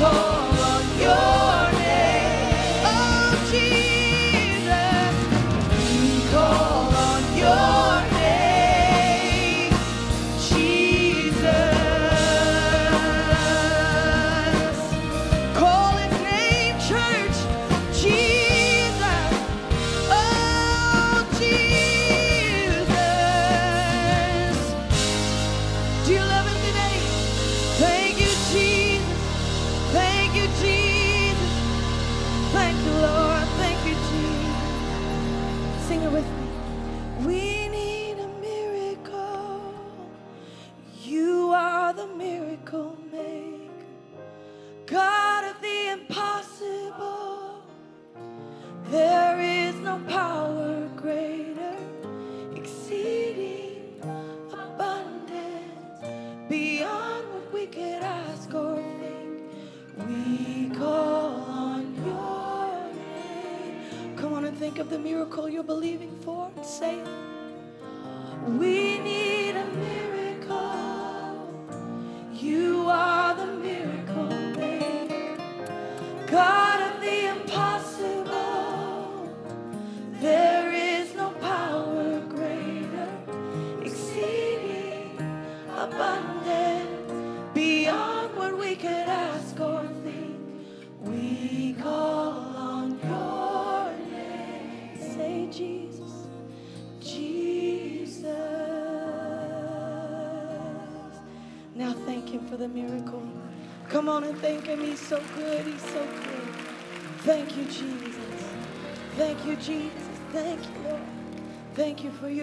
더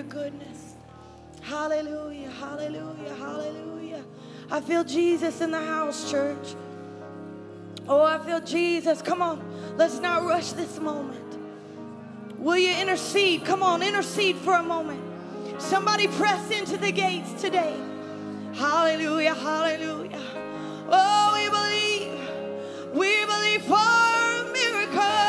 goodness. Hallelujah. Hallelujah. Hallelujah. I feel Jesus in the house, church. Oh, I feel Jesus. Come on. Let's not rush this moment. Will you intercede? Come on, intercede for a moment. Somebody press into the gates today. Hallelujah, hallelujah. Oh, we believe. We believe for a miracle.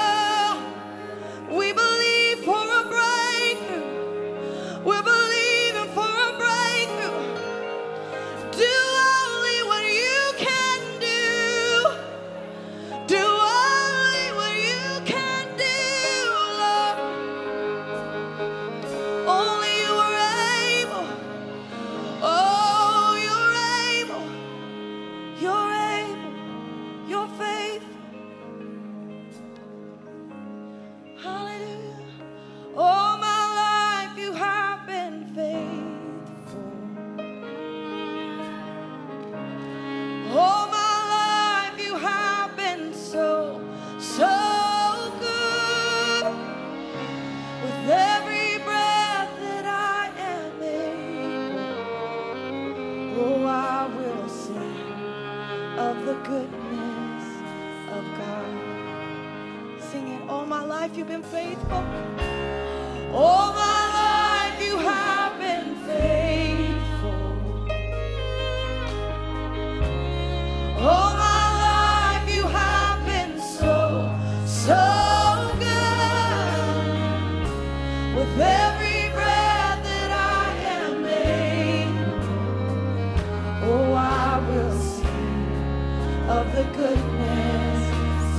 Life you've been faithful. All my life you have been faithful. All my life you have been so, so good. With every breath that I am able, oh, I will sing of the goodness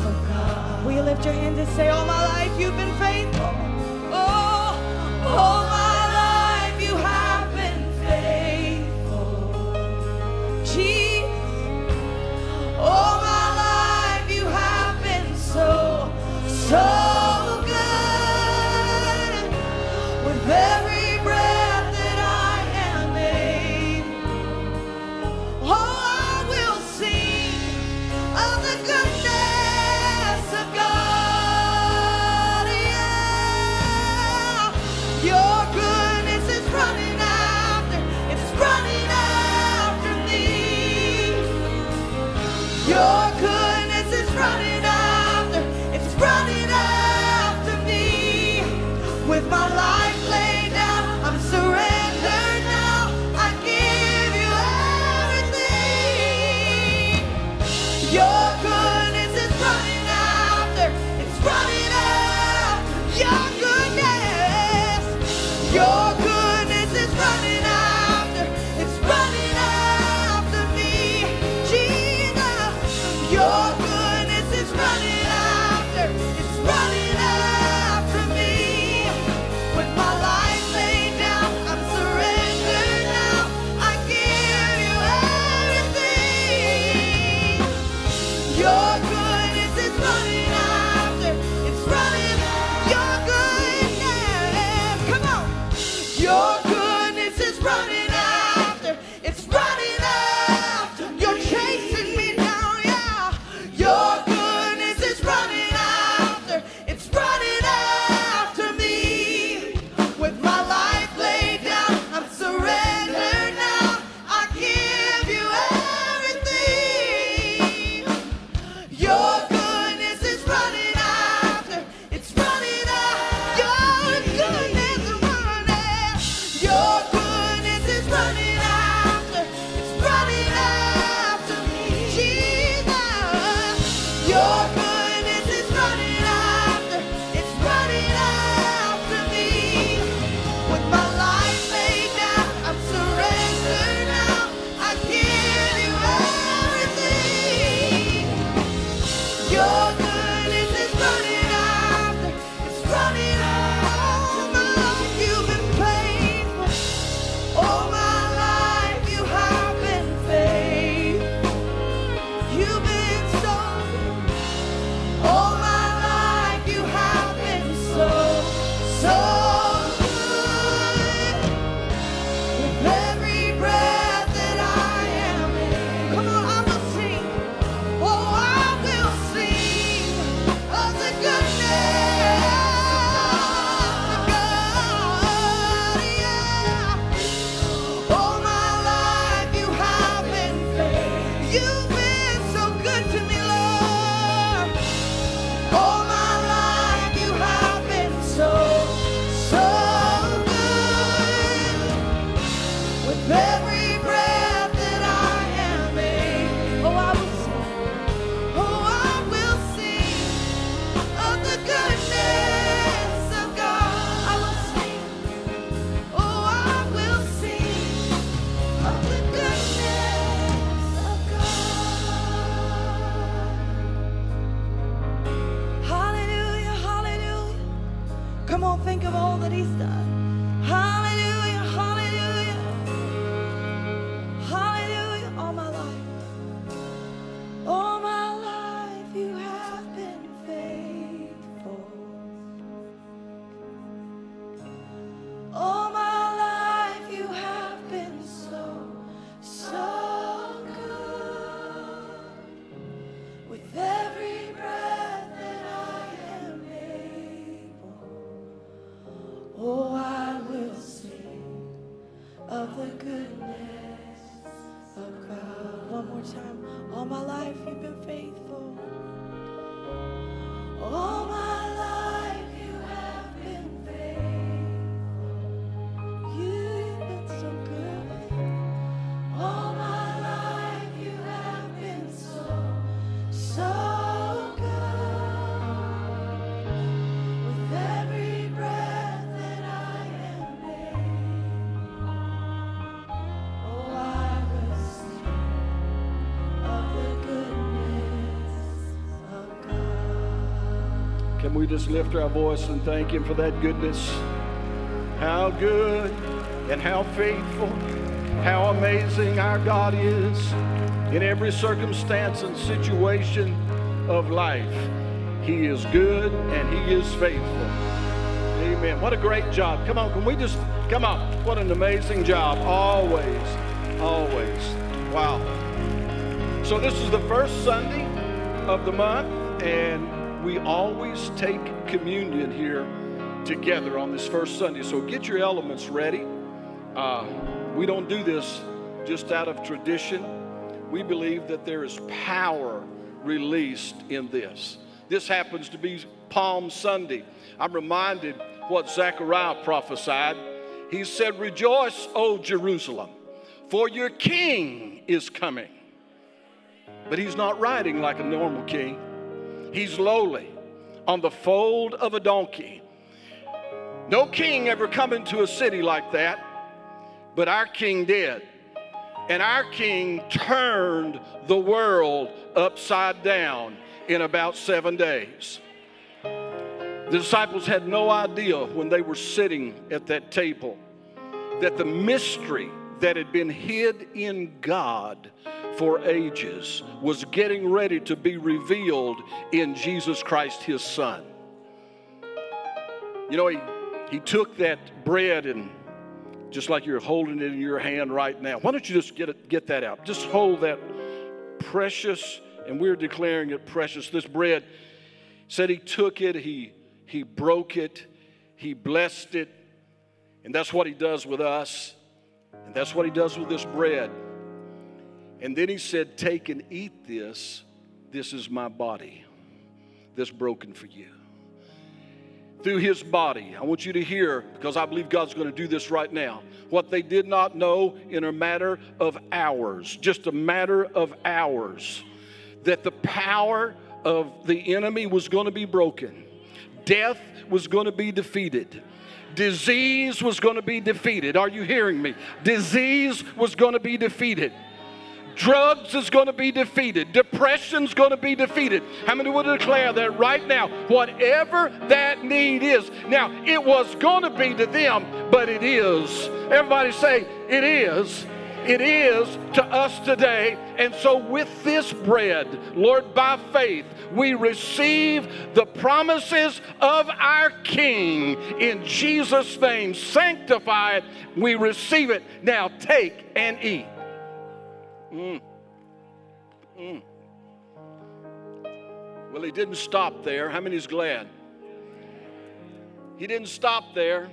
of God. Will you lift your hands and say, All my life you've been faithful? every just lift our voice and thank Him for that goodness? How good and how faithful, how amazing our God is in every circumstance and situation of life. He is good and He is faithful. Amen. What a great job. Come on, can we just, come on. What an amazing job. Always, always. Wow. So this is the first Sunday of the month, and we always take communion here together on this first Sunday. So get your elements ready. Uh, we don't do this just out of tradition. We believe that there is power released in this. This happens to be Palm Sunday. I'm reminded what Zechariah prophesied. He said, Rejoice, O Jerusalem, for your king is coming. But he's not riding like a normal king. He's lowly on the fold of a donkey. No king ever come into a city like that, but our king did. And our king turned the world upside down in about seven days. The disciples had no idea when they were sitting at that table that the mystery that had been hid in God for ages was getting ready to be revealed in Jesus Christ, his son. You know, he, he took that bread and just like you're holding it in your hand right now. Why don't you just get it, get that out? Just hold that precious, and we're declaring it precious. This bread said he took it, he he broke it, he blessed it, and that's what he does with us, and that's what he does with this bread. And then he said, Take and eat this. This is my body that's broken for you. Through his body, I want you to hear, because I believe God's going to do this right now, what they did not know in a matter of hours, just a matter of hours, that the power of the enemy was going to be broken, death was going to be defeated. Disease was going to be defeated. Are you hearing me? Disease was going to be defeated. Drugs is going to be defeated. Depression's going to be defeated. How many would declare that right now? Whatever that need is. Now, it was going to be to them, but it is. Everybody say, it is. It is to us today. And so, with this bread, Lord, by faith, we receive the promises of our King in Jesus' name. Sanctify it. We receive it. Now, take and eat. Mm. Mm. Well, he didn't stop there. How many is glad? He didn't stop there.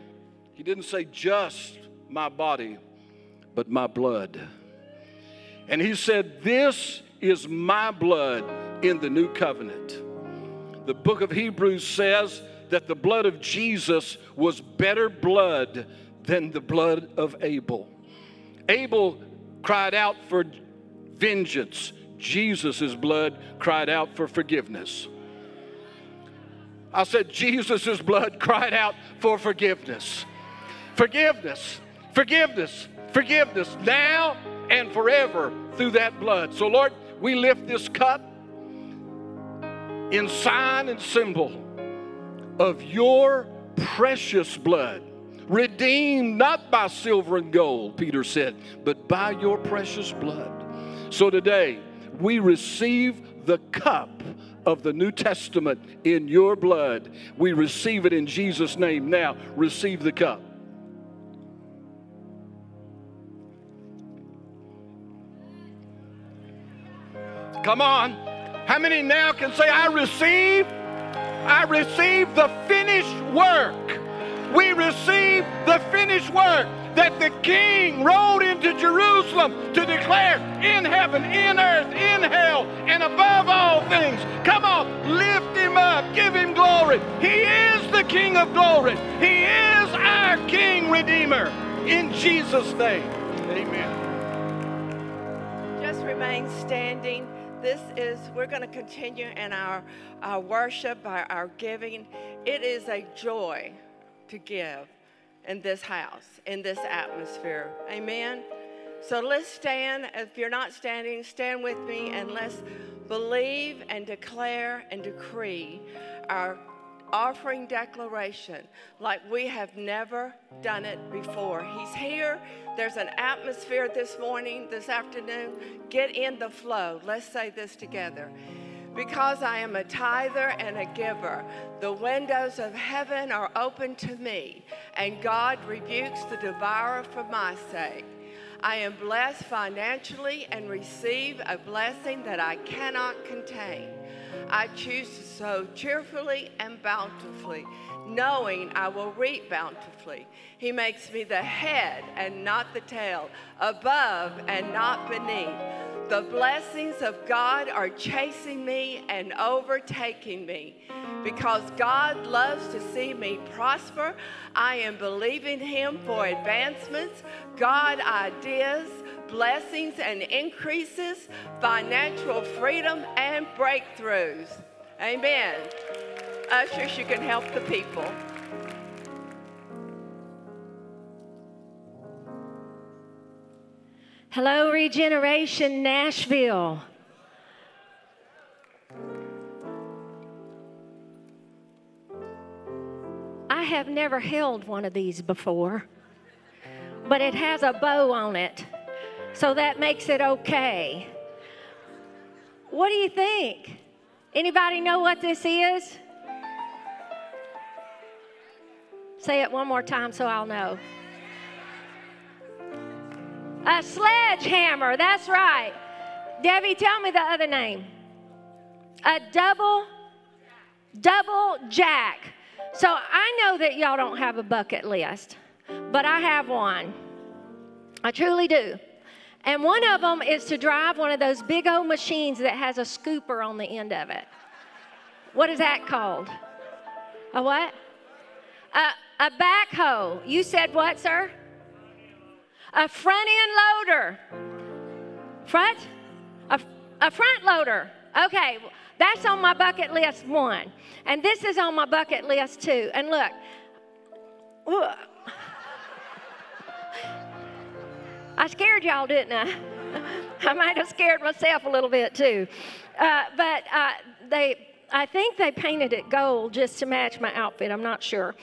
He didn't say just my body, but my blood. And he said, This is my blood in the new covenant. The book of Hebrews says that the blood of Jesus was better blood than the blood of Abel. Abel cried out for vengeance. Jesus' blood cried out for forgiveness. I said, Jesus' blood cried out for forgiveness. Forgiveness, forgiveness, forgiveness now and forever through that blood. So, Lord, we lift this cup in sign and symbol of your precious blood, redeemed not by silver and gold, Peter said, but by your precious blood. So today, we receive the cup of the New Testament in your blood. We receive it in Jesus' name. Now, receive the cup. Come on. How many now can say, I receive? I receive the finished work. We receive the finished work that the King rode into Jerusalem to declare in heaven, in earth, in hell, and above all things. Come on, lift him up, give him glory. He is the King of glory. He is our King Redeemer. In Jesus' name, amen. Just remain standing. This is, we're going to continue in our, our worship, our, our giving. It is a joy to give in this house, in this atmosphere. Amen. So let's stand. If you're not standing, stand with me and let's believe and declare and decree our offering declaration like we have never done it before. He's here. There's an atmosphere this morning, this afternoon. Get in the flow. Let's say this together. Because I am a tither and a giver, the windows of heaven are open to me, and God rebukes the devourer for my sake. I am blessed financially and receive a blessing that I cannot contain. I choose to sow cheerfully and bountifully, knowing I will reap bountifully. He makes me the head and not the tail, above and not beneath. The blessings of God are chasing me and overtaking me. Because God loves to see me prosper, I am believing Him for advancements, God ideas, blessings and increases, financial freedom, and breakthroughs. Amen. Ushers, you can help the people. Hello, Regeneration Nashville. I have never held one of these before, but it has a bow on it, so that makes it okay. What do you think? Anybody know what this is? Say it one more time so I'll know. A sledgehammer, that's right. Debbie, tell me the other name. A double, double jack. So I know that y'all don't have a bucket list, but I have one. I truly do. And one of them is to drive one of those big old machines that has a scooper on the end of it. What is that called? A what? A, a backhoe. You said what, sir? a front end loader. Front? A, a front loader. Okay, that's on my bucket list one. And this is on my bucket list two. And look, I scared y'all, didn't I? I might have scared myself a little bit too. Uh, but uh, they I think they painted it gold just to match my outfit. I'm not sure.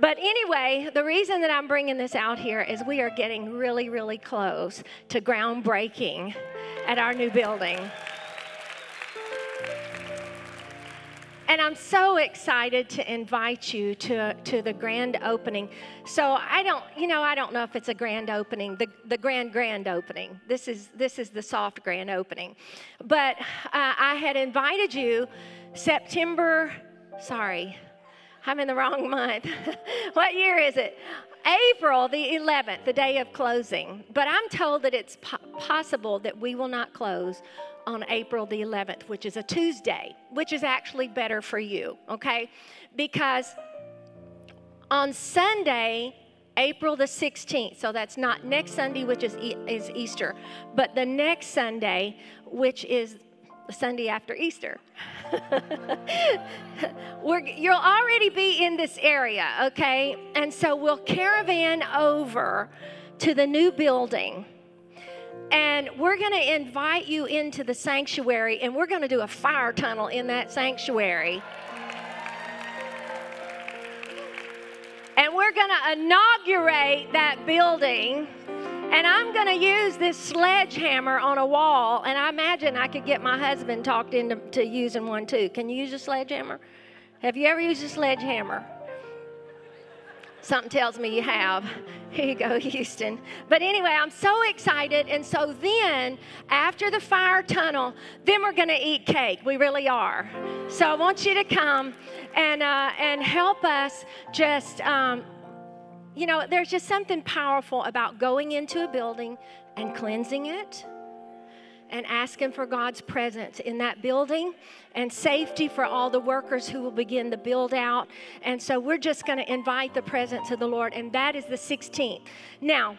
But anyway, the reason that I'm bringing this out here is we are getting really, really close to groundbreaking at our new building. And I'm so excited to invite you to, to the grand opening. So I don't, you know, I don't know if it's a grand opening, the, the grand, grand opening. This is, this is the soft grand opening. But uh, I had invited you September, sorry, I'm in the wrong month. what year is it? April the 11th, the day of closing. But I'm told that it's po- possible that we will not close on April the 11th, which is a Tuesday, which is actually better for you, okay? Because on Sunday, April the 16th, so that's not next Sunday, which is, e- is Easter, but the next Sunday, which is the Sunday after Easter. you'll already be in this area, okay? And so we'll caravan over to the new building. And we're going to invite you into the sanctuary, and we're going to do a fire tunnel in that sanctuary. And we're going to inaugurate that building and I'm going to use this sledgehammer on a wall, and I imagine I could get my husband talked into to using one too. Can you use a sledgehammer? Have you ever used a sledgehammer? Something tells me you have. Here you go, Houston. But anyway, I'm so excited. And so then, after the fire tunnel, then we're going to eat cake. We really are. So I want you to come and, uh, and help us just. Um, you know, there's just something powerful about going into a building and cleansing it and asking for God's presence in that building and safety for all the workers who will begin to build out. And so we're just going to invite the presence of the Lord, and that is the 16th. Now,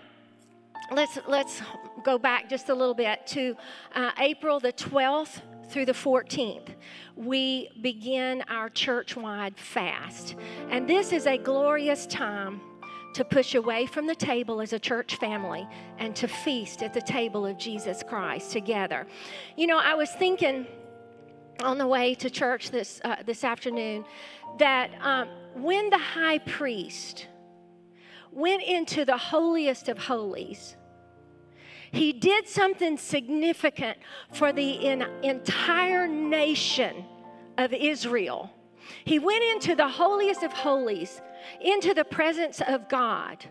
let's let's go back just a little bit to uh, April the 12th through the 14th. We begin our church-wide fast, and this is a glorious time to push away from the table as a church family and to feast at the table of Jesus Christ together. You know, I was thinking on the way to church this uh, this afternoon that um, when the high priest went into the holiest of holies, he did something significant for the in, entire nation of Israel. He went into the holiest of holies, into the presence of God.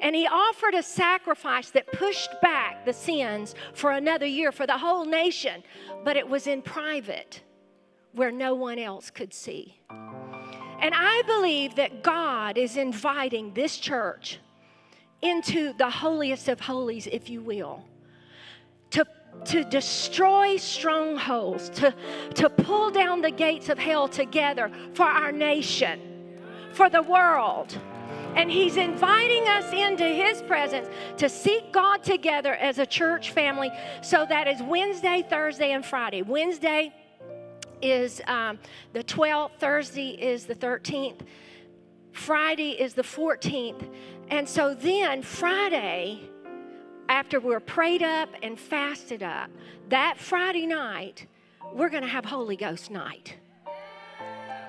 And he offered a sacrifice that pushed back the sins for another year for the whole nation, but it was in private where no one else could see. And I believe that God is inviting this church into the holiest of holies, if you will, to, to destroy strongholds, to, to pull down the gates of hell together for our nation, for the world. And He's inviting us into His presence to seek God together as a church family. So that is Wednesday, Thursday, and Friday. Wednesday, is um, the 12th, Thursday is the 13th, Friday is the 14th. And so then, Friday, after we're prayed up and fasted up, that Friday night, we're going to have Holy Ghost night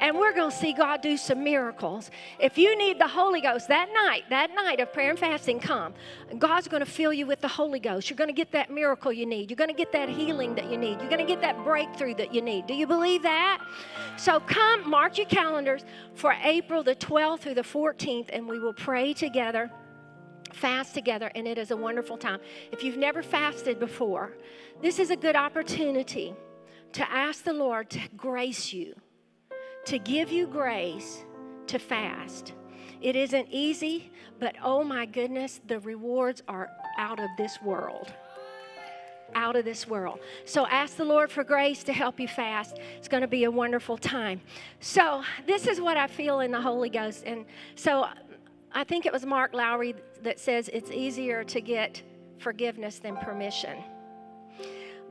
and we're going to see God do some miracles. If you need the Holy Ghost that night, that night of prayer and fasting, come. God's going to fill you with the Holy Ghost. You're going to get that miracle you need. You're going to get that healing that you need. You're going to get that breakthrough that you need. Do you believe that? So come, mark your calendars for April the 12th through the 14th, and we will pray together fast together, and it is a wonderful time. If you've never fasted before, this is a good opportunity to ask the Lord to grace you to give you grace to fast. It isn't easy, but oh my goodness, the rewards are out of this world. Out of this world. So ask the Lord for grace to help you fast. It's going to be a wonderful time. So, this is what I feel in the Holy Ghost. And so, I think it was Mark Lowry that says it's easier to get forgiveness than permission.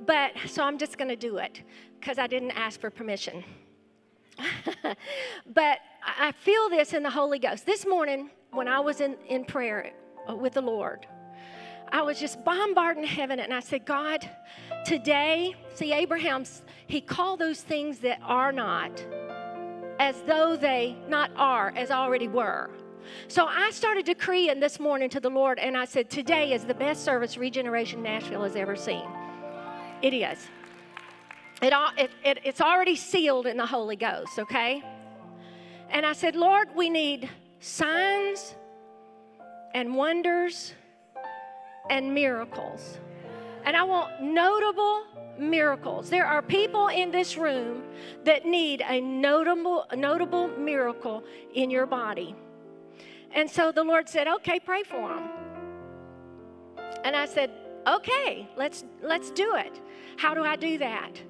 But so I'm just going to do it because I didn't ask for permission. but I feel this in the Holy Ghost. This morning, when I was in, in prayer uh, with the Lord, I was just bombarding heaven and I said, God, today, see, Abraham's, he called those things that are not as though they not are, as already were. So I started decreeing this morning to the Lord and I said, Today is the best service Regeneration Nashville has ever seen. It is. It, it, it, it's already sealed in the Holy Ghost, okay? And I said, Lord, we need signs and wonders and miracles. And I want notable miracles. There are people in this room that need a notable, notable miracle in your body. And so the Lord said, "Okay, pray for them." And I said, "Okay, let's let's do it. How do I do that?"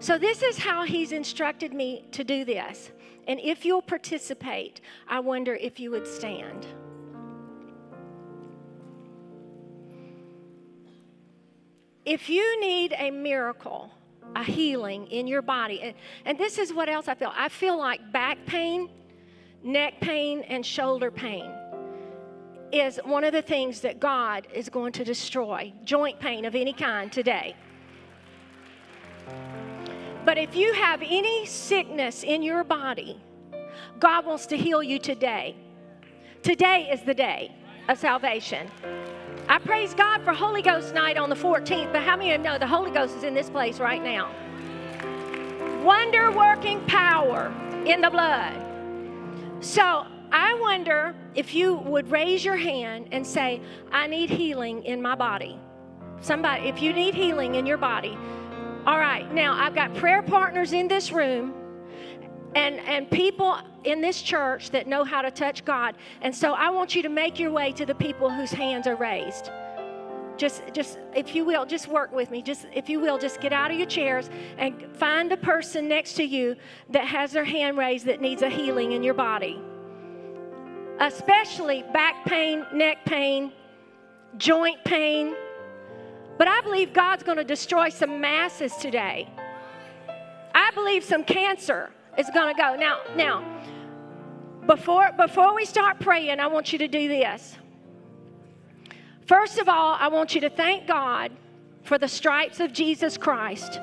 So, this is how he's instructed me to do this. And if you'll participate, I wonder if you would stand. If you need a miracle, a healing in your body, and, and this is what else I feel I feel like back pain, neck pain, and shoulder pain is one of the things that God is going to destroy joint pain of any kind today. But if you have any sickness in your body, God wants to heal you today. Today is the day of salvation. I praise God for Holy Ghost night on the 14th, but how many of you know the Holy Ghost is in this place right now? Wonder working power in the blood. So I wonder if you would raise your hand and say, I need healing in my body. Somebody, if you need healing in your body, all right, now I've got prayer partners in this room. and, and people in this church that know how to touch God. And so I want you to make your way to the people whose hands are raised. Just, just if you will, just work with me. Just, if you will, just get out of your chairs and find the person next to you that has their hand raised that needs a healing in your body. Especially back pain, neck pain, joint pain. But I believe God's going to destroy some masses today. I believe some cancer is going to go. Now, now, before before we start praying, I want you to do this. First of all, I want you to thank God for the stripes of Jesus Christ.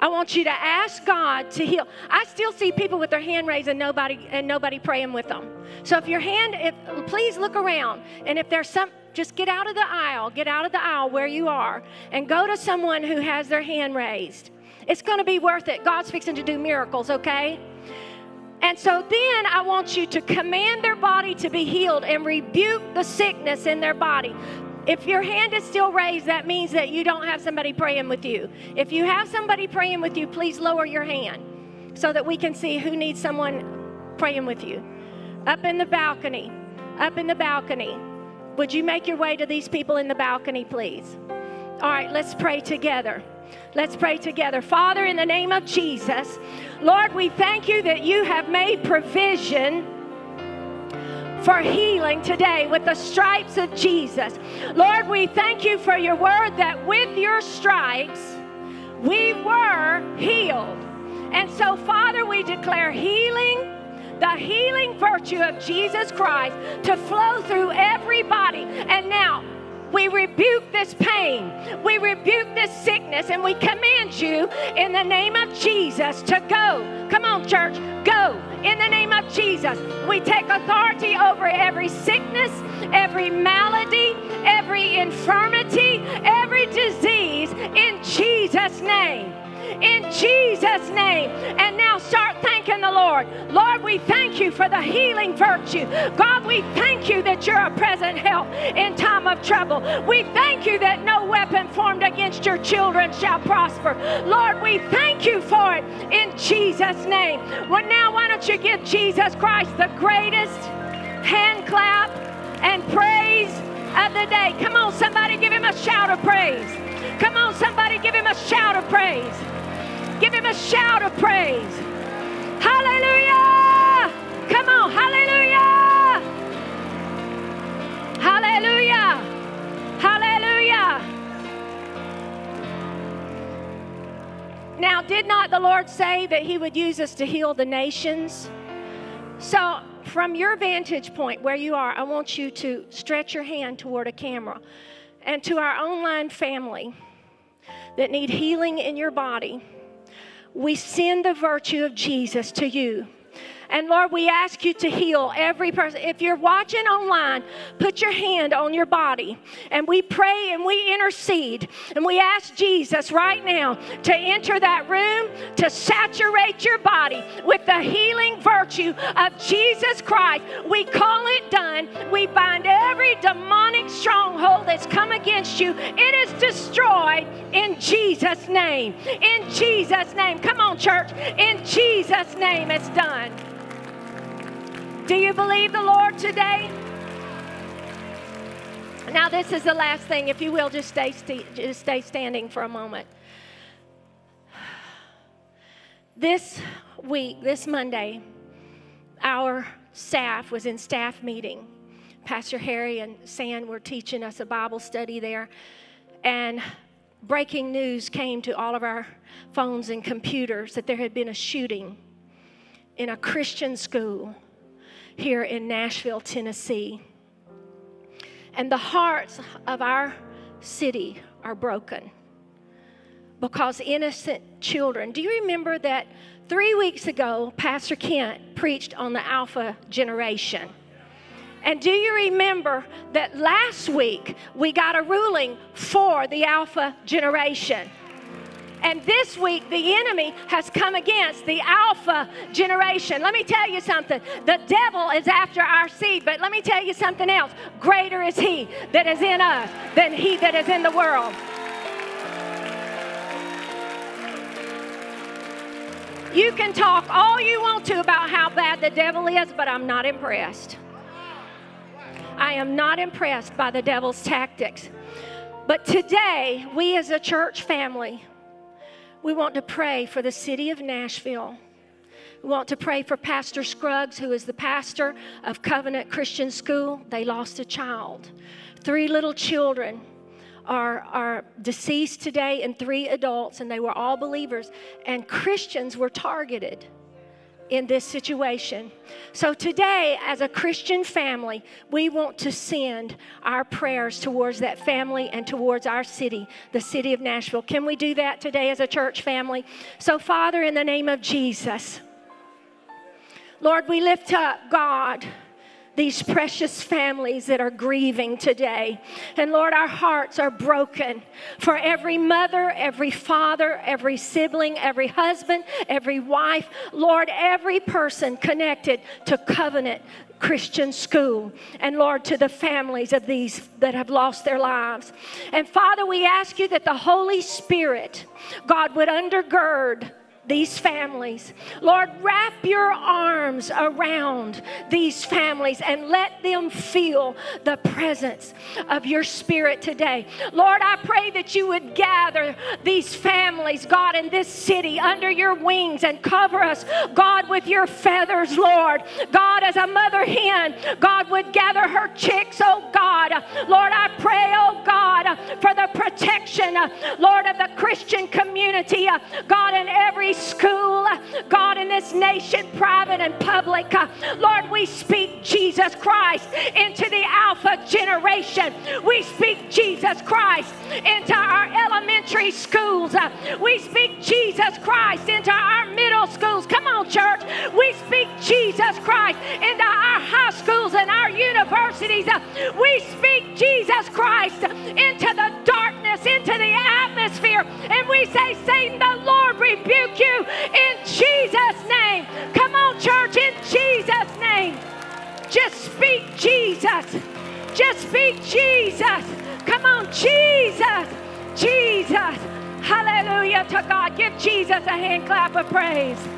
I want you to ask God to heal. I still see people with their hand raised and nobody and nobody praying with them. So if your hand, if, please look around, and if there's some, just get out of the aisle, get out of the aisle where you are, and go to someone who has their hand raised. It's going to be worth it. God's fixing to do miracles, okay? And so then I want you to command their body to be healed and rebuke the sickness in their body. If your hand is still raised, that means that you don't have somebody praying with you. If you have somebody praying with you, please lower your hand so that we can see who needs someone praying with you. Up in the balcony, up in the balcony. Would you make your way to these people in the balcony, please? All right, let's pray together. Let's pray together. Father, in the name of Jesus, Lord, we thank you that you have made provision for healing today with the stripes of Jesus. Lord, we thank you for your word that with your stripes we were healed. And so, Father, we declare healing the healing virtue of Jesus Christ to flow through everybody. And now, we rebuke this pain. We rebuke this sickness and we command you in the name of Jesus to go. Come on, church, go in the name of Jesus. We take authority over every sickness, every malady, every infirmity, every disease in Jesus' name in Jesus' name. And now start thanking the Lord. Lord, we thank you for the healing virtue. God, we thank you that you're a present help in time of trouble. We thank you that no weapon formed against your children shall prosper. Lord, we thank you for it in Jesus' name. Well, now why don't you give Jesus Christ the greatest hand clap and praise of the day? Come on, somebody give him a shout of praise. Come on, somebody give him a shout of praise. Give him a shout of praise. Hallelujah! Come on, hallelujah! Hallelujah! Hallelujah! Now, did not the Lord say that He would use us to heal the nations? So, from your vantage point where you are, I want you to stretch your hand toward a camera. And to our online family that need healing in your body, we send the virtue of Jesus to you. And Lord, we ask you to heal every person. If you're watching online, put your hand on your body and we pray and we intercede and we ask Jesus right now to enter that room, to saturate your body with the healing virtue of Jesus Christ. We call it done. We bind every demonic stronghold that's come against you. It is destroyed in Jesus' name. In Jesus' name. Come on, church. In Jesus' name, it's done. Do you believe the Lord today? Now, this is the last thing. If you will, just stay, just stay standing for a moment. This week, this Monday, our staff was in staff meeting. Pastor Harry and San were teaching us a Bible study there. And breaking news came to all of our phones and computers that there had been a shooting in a Christian school here in Nashville, Tennessee. And the hearts of our city are broken because innocent children. Do you remember that three weeks ago, Pastor Kent preached on the Alpha generation? And do you remember that last week we got a ruling for the Alpha generation? And this week, the enemy has come against the alpha generation. Let me tell you something. The devil is after our seed, but let me tell you something else. Greater is he that is in us than he that is in the world. You can talk all you want to about how bad the devil is, but I'm not impressed. I am not impressed by the devil's tactics. But today, we as a church family, we want to pray for the city of Nashville. We want to pray for Pastor Scruggs, who is the pastor of Covenant Christian School. They lost a child. Three little children are, are deceased today, and three adults, and they were all believers. And Christians were targeted in this situation. So today, as a Christian family, we want to send our prayers towards that family and towards our city, the city of Nashville. Can we do that today as a church family? So, Father, in the name of Jesus, Lord, we lift up God these precious families that are grieving today. And Lord, our hearts are broken for every mother, every father, every sibling, every husband, every wife. Lord, every person connected to covenant Christian school. And Lord, to the families of these that have lost their lives. And Father, we ask you that the Holy Spirit, God, would undergird these families. Lord, wrap your arms around these families and let them feel the presence of your spirit today. Lord, I pray that you would gather these families, God, in this city under your wings and cover us, God, with your feathers, Lord. God, as a mother hen, God would gather her chicks, oh God. Lord, I pray, oh God, for the protection, uh, Lord, of the Christian community, uh, God, in every school, God, in this nation, private and public. Lord, we speak Jesus Christ into the Alpha generation. We speak Jesus Christ into our elementary schools. We speak Jesus Christ into our middle schools. Come on, church. We speak Jesus Christ into our high schools and our universities. We speak Jesus Christ into the darkness, into the atmosphere. And we say, Satan, the Lord rebuke you in Jesus' name. Come on, church, in Jesus' name. Just speak Jesus. Just speak Jesus. Come on, Jesus. Jesus. Hallelujah to God. Give Jesus a hand clap of praise.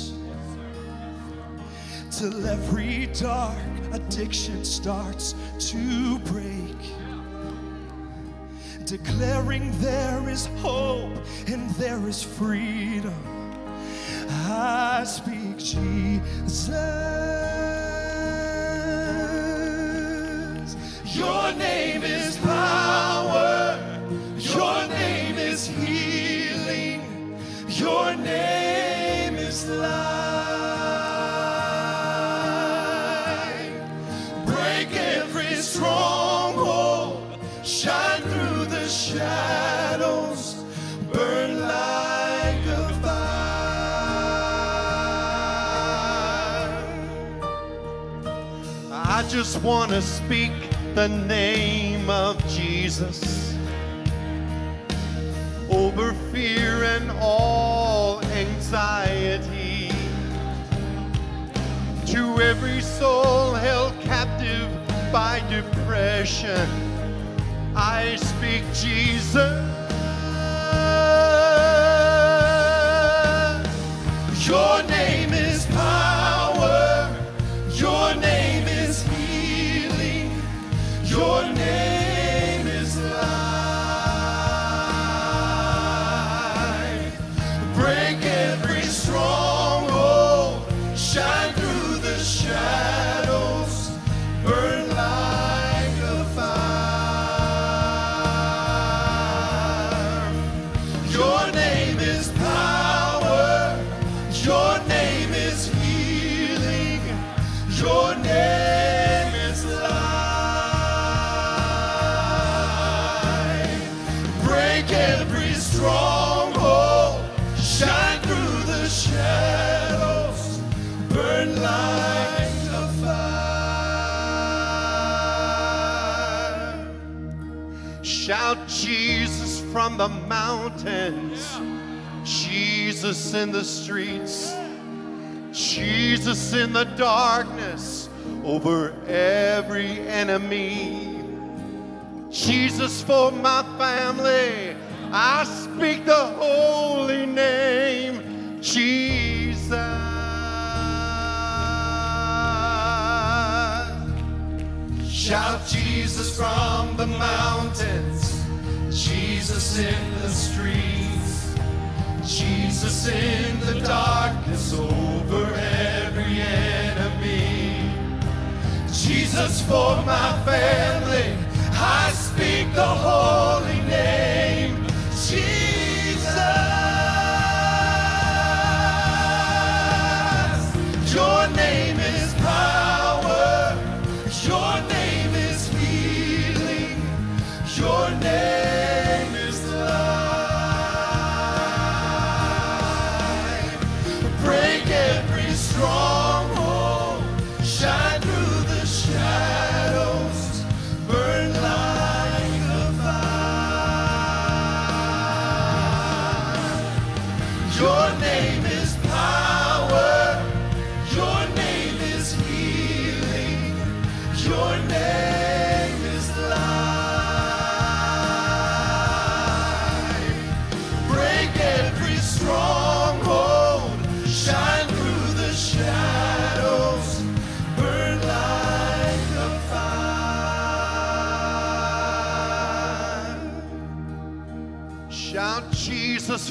till every dark addiction starts to break. Declaring there is hope and there is freedom. I speak Jesus. Your name is power. Your name is healing. Your name is life. I just want to speak the name of Jesus over fear and all anxiety. To every soul held captive by depression, I speak Jesus. Your name from the mountains. Jesus in the streets. Jesus in the darkness over every enemy. Jesus for my family. I speak the holy name, Jesus. Shout Jesus from the mountains, Jesus in the streets, Jesus in the darkness over every enemy. Jesus for my family, I speak the holy name, Jesus. Your name is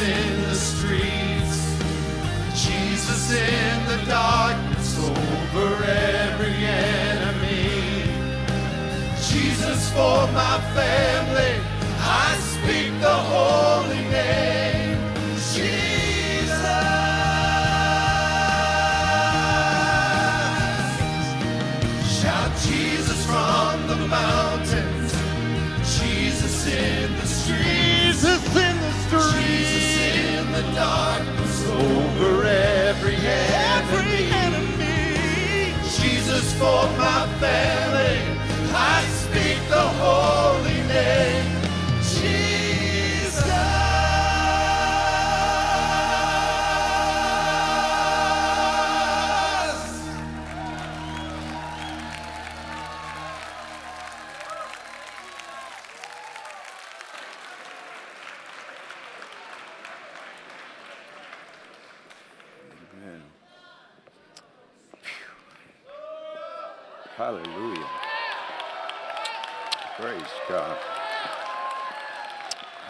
Jesus in the streets, Jesus in the darkness over every enemy. Jesus for my family, I speak the holy for my family,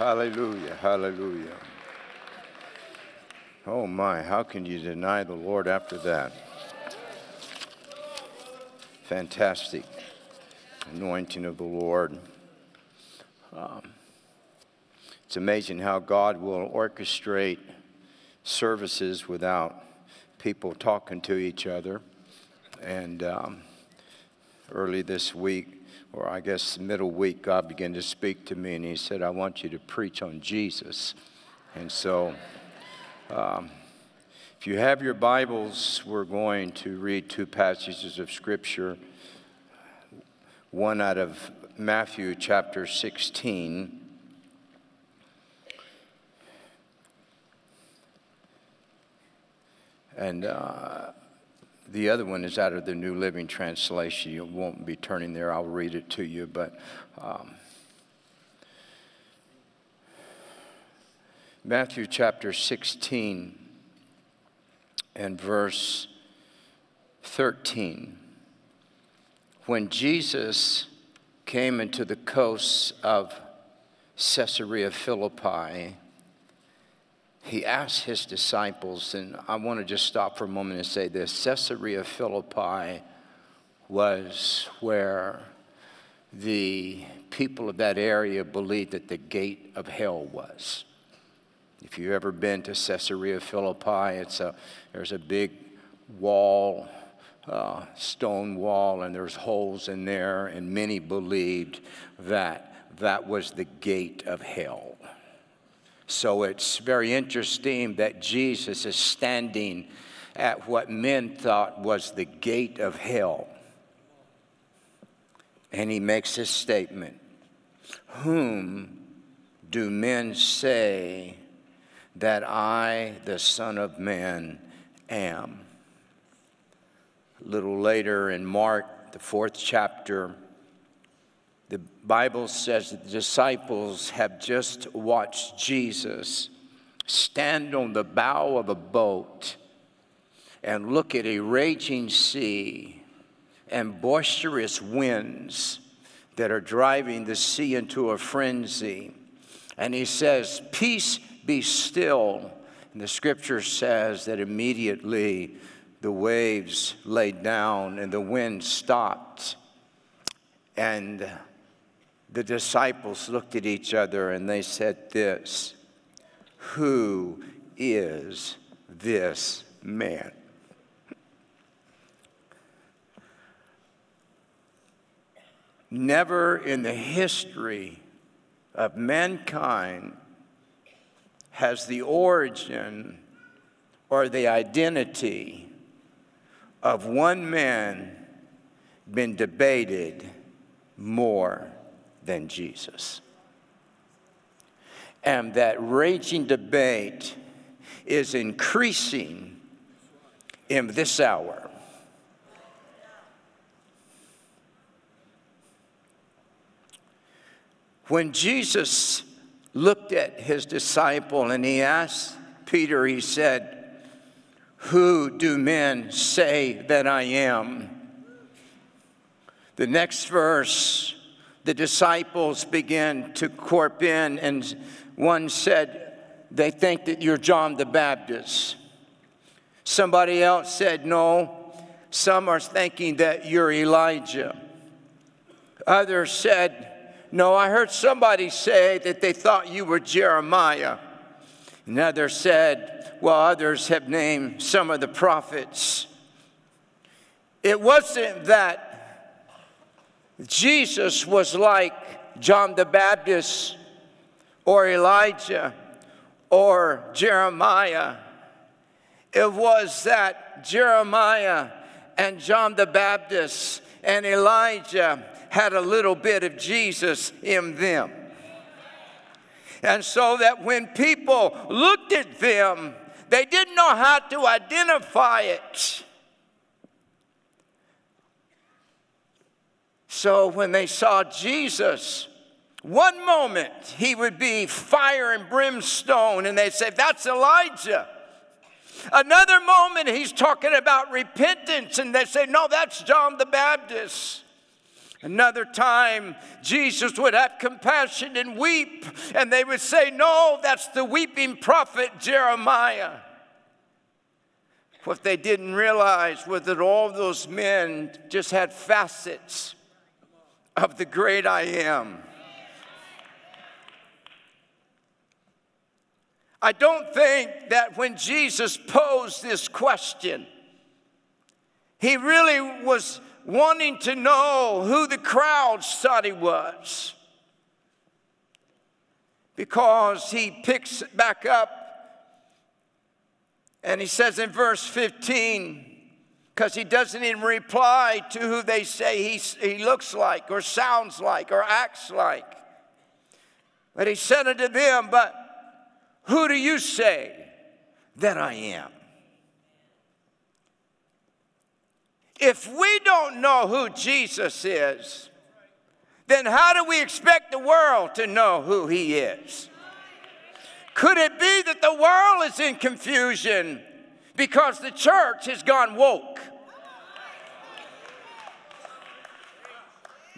Hallelujah. Hallelujah. Oh my, how can you deny the Lord after that? Fantastic anointing of the Lord. Um, it's amazing how God will orchestrate services without people talking to each other. And um, early this week, or I guess middle week, God began to speak to me and He said, I want you to preach on Jesus. And so, um, if you have your Bibles, we're going to read two passages of Scripture. One out of Matthew chapter 16. And uh, the other one is out of the New Living Translation. You won't be turning there, I'll read it to you. But um, Matthew chapter 16 and verse 13. When Jesus came into the coasts of Caesarea Philippi, he asked his disciples, and I want to just stop for a moment and say this Caesarea Philippi was where the people of that area believed that the gate of hell was. If you've ever been to Caesarea Philippi, it's a, there's a big wall, uh, stone wall, and there's holes in there, and many believed that that was the gate of hell. So it's very interesting that Jesus is standing at what men thought was the gate of hell. And he makes this statement Whom do men say that I, the Son of Man, am? A little later in Mark, the fourth chapter, Bible says the disciples have just watched Jesus stand on the bow of a boat and look at a raging sea and boisterous winds that are driving the sea into a frenzy. And he says, Peace be still. And the scripture says that immediately the waves laid down and the wind stopped. And the disciples looked at each other and they said this Who is this man? Never in the history of mankind has the origin or the identity of one man been debated more than Jesus. And that raging debate is increasing in this hour. When Jesus looked at his disciple and he asked Peter, he said, Who do men say that I am? The next verse, the disciples began to corp in, and one said, They think that you're John the Baptist. Somebody else said, No, some are thinking that you're Elijah. Others said, no, I heard somebody say that they thought you were Jeremiah. Another said, well, others have named some of the prophets. It wasn't that Jesus was like John the Baptist or Elijah or Jeremiah. It was that Jeremiah and John the Baptist and Elijah had a little bit of Jesus in them. And so that when people looked at them, they didn't know how to identify it. So when they saw Jesus, one moment he would be fire and brimstone, and they'd say, That's Elijah. Another moment he's talking about repentance, and they say, No, that's John the Baptist. Another time, Jesus would have compassion and weep, and they would say, No, that's the weeping prophet Jeremiah. What they didn't realize was that all those men just had facets of the great I am. I don't think that when Jesus posed this question, he really was wanting to know who the crowds thought he was. Because he picks it back up and he says in verse 15, because he doesn't even reply to who they say he, he looks like, or sounds like, or acts like. But he said unto them, But who do you say that I am? If we don't know who Jesus is, then how do we expect the world to know who he is? Could it be that the world is in confusion because the church has gone woke?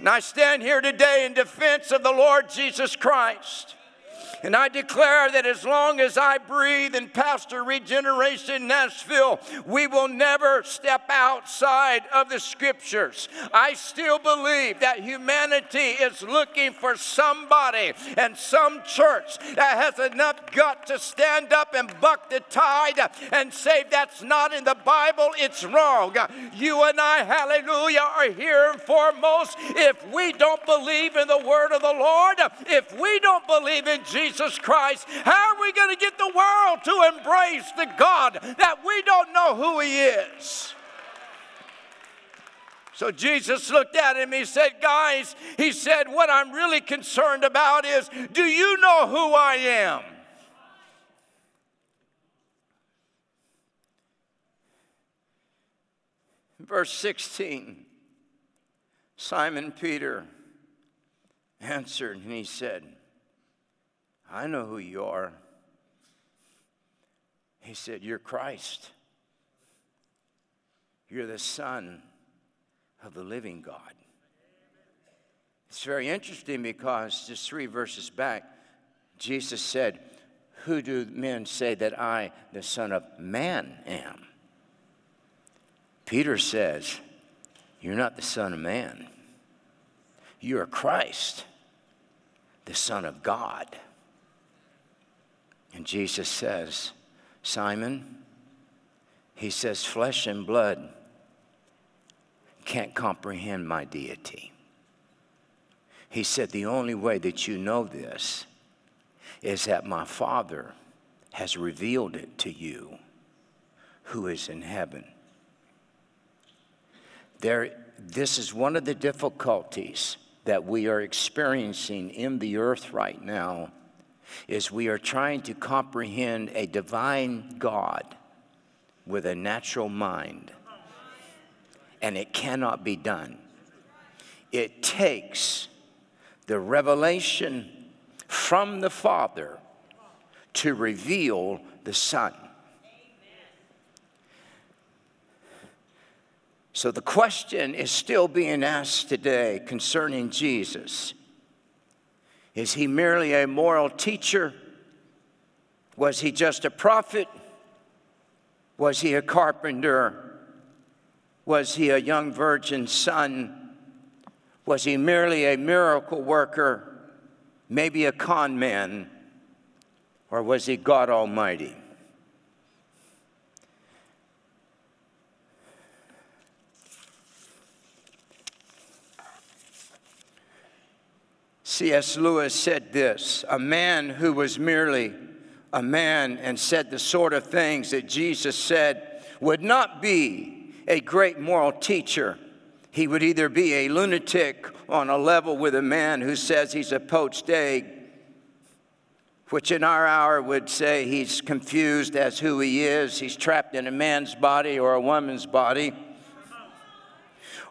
And I stand here today in defense of the Lord Jesus Christ. And I declare that as long as I breathe in Pastor Regeneration Nashville, we will never step outside of the scriptures. I still believe that humanity is looking for somebody and some church that has enough gut to stand up and buck the tide and say that's not in the Bible, it's wrong. You and I, hallelujah, are here foremost. If we don't believe in the word of the Lord, if we don't believe in Jesus, Jesus Christ, how are we going to get the world to embrace the God that we don't know who He is? So Jesus looked at him. He said, Guys, he said, What I'm really concerned about is do you know who I am? Verse 16 Simon Peter answered and he said, I know who you are. He said, You're Christ. You're the Son of the living God. It's very interesting because just three verses back, Jesus said, Who do men say that I, the Son of Man, am? Peter says, You're not the Son of Man. You are Christ, the Son of God. And Jesus says, Simon, he says, flesh and blood can't comprehend my deity. He said, the only way that you know this is that my Father has revealed it to you who is in heaven. There, this is one of the difficulties that we are experiencing in the earth right now is we are trying to comprehend a divine God with a natural mind. And it cannot be done. It takes the revelation from the Father to reveal the Son. So the question is still being asked today concerning Jesus is he merely a moral teacher? Was he just a prophet? Was he a carpenter? Was he a young virgin son? Was he merely a miracle worker? Maybe a con man? Or was he God Almighty? C.S. Lewis said this A man who was merely a man and said the sort of things that Jesus said would not be a great moral teacher. He would either be a lunatic on a level with a man who says he's a poached egg, which in our hour would say he's confused as who he is, he's trapped in a man's body or a woman's body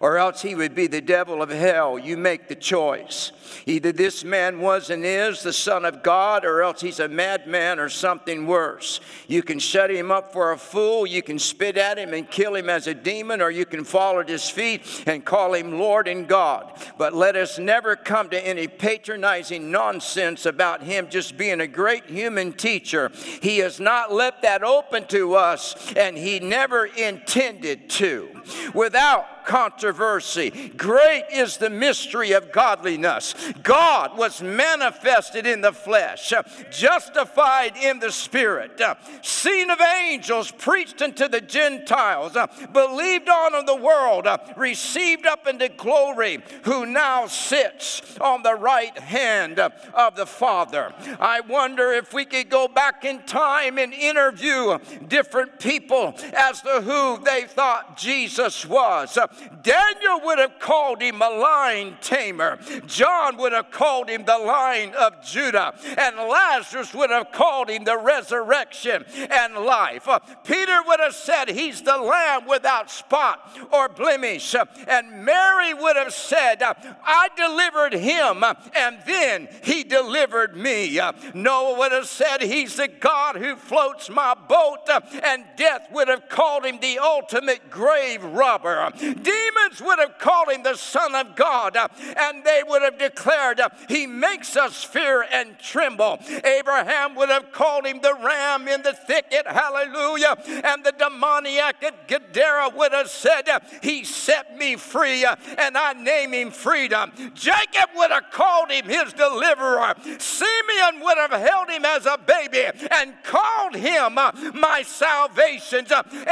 or else he would be the devil of hell. You make the choice. Either this man was and is the Son of God, or else he's a madman or something worse. You can shut him up for a fool, you can spit at him and kill him as a demon, or you can fall at his feet and call him Lord and God. But let us never come to any patronizing nonsense about him just being a great human teacher. He has not left that open to us, and he never intended to. Without controversy. Great is the mystery of godliness. God was manifested in the flesh, uh, justified in the spirit, uh, seen of angels, preached unto the Gentiles, uh, believed on in the world, received up into glory, who now sits on the right hand of the Father. I wonder if we could go back in time and interview different people as to who they thought Jesus was. Daniel would have called him a lion tamer. John would have called him the lion of Judah. And Lazarus would have called him the resurrection and life. Peter would have said he's the lamb without spot or blemish. And Mary would have said, I delivered him and then he delivered me. Noah would have said, He's the God who floats my boat. And death would have called him the ultimate grave robber. Demons would have called him the Son of God. Uh, and they would have declared, uh, He makes us fear and tremble. Abraham would have called him the ram in the thicket. Hallelujah. And the demoniac at Gadara would have said, uh, He set me free and I name him freedom. Jacob would have called him his deliverer. Simeon would have held him as a baby and called him my salvation.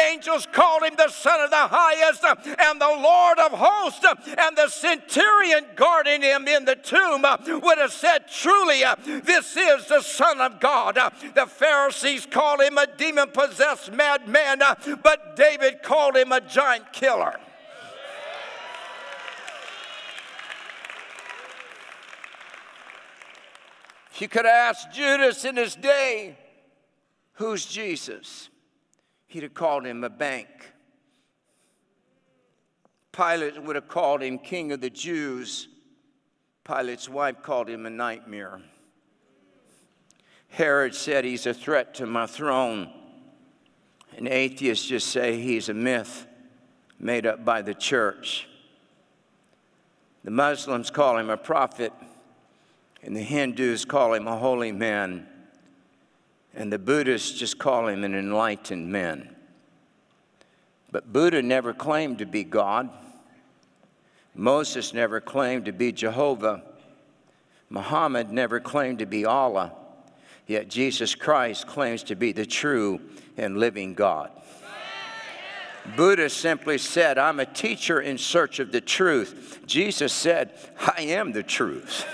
Angels called him the Son of the Highest and the Lord of hosts. And the centurion guarding him in the tomb uh, would have said, Truly, uh, this is the Son of God. Uh, the Pharisees called him a demon possessed madman, but David called him a giant killer. You could ask Judas in his day, Who's Jesus? He'd have called him a bank. Pilate would have called him King of the Jews. Pilate's wife called him a nightmare. Herod said he's a threat to my throne. And atheists just say he's a myth made up by the church. The Muslims call him a prophet, and the Hindus call him a holy man, and the Buddhists just call him an enlightened man. But Buddha never claimed to be God. Moses never claimed to be Jehovah. Muhammad never claimed to be Allah. Yet Jesus Christ claims to be the true and living God. Buddha simply said, I'm a teacher in search of the truth. Jesus said, I am the truth.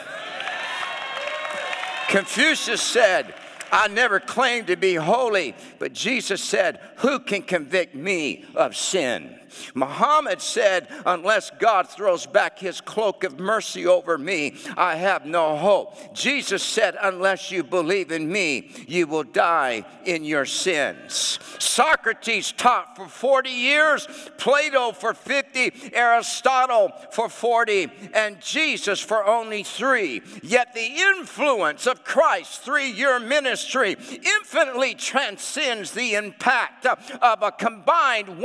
Confucius said, I never claimed to be holy, but Jesus said, Who can convict me of sin? Muhammad said, Unless God throws back his cloak of mercy over me, I have no hope. Jesus said, Unless you believe in me, you will die in your sins. Socrates taught for 40 years, Plato for 50, Aristotle for 40, and Jesus for only three. Yet the influence of Christ's three year ministry infinitely transcends the impact of a combined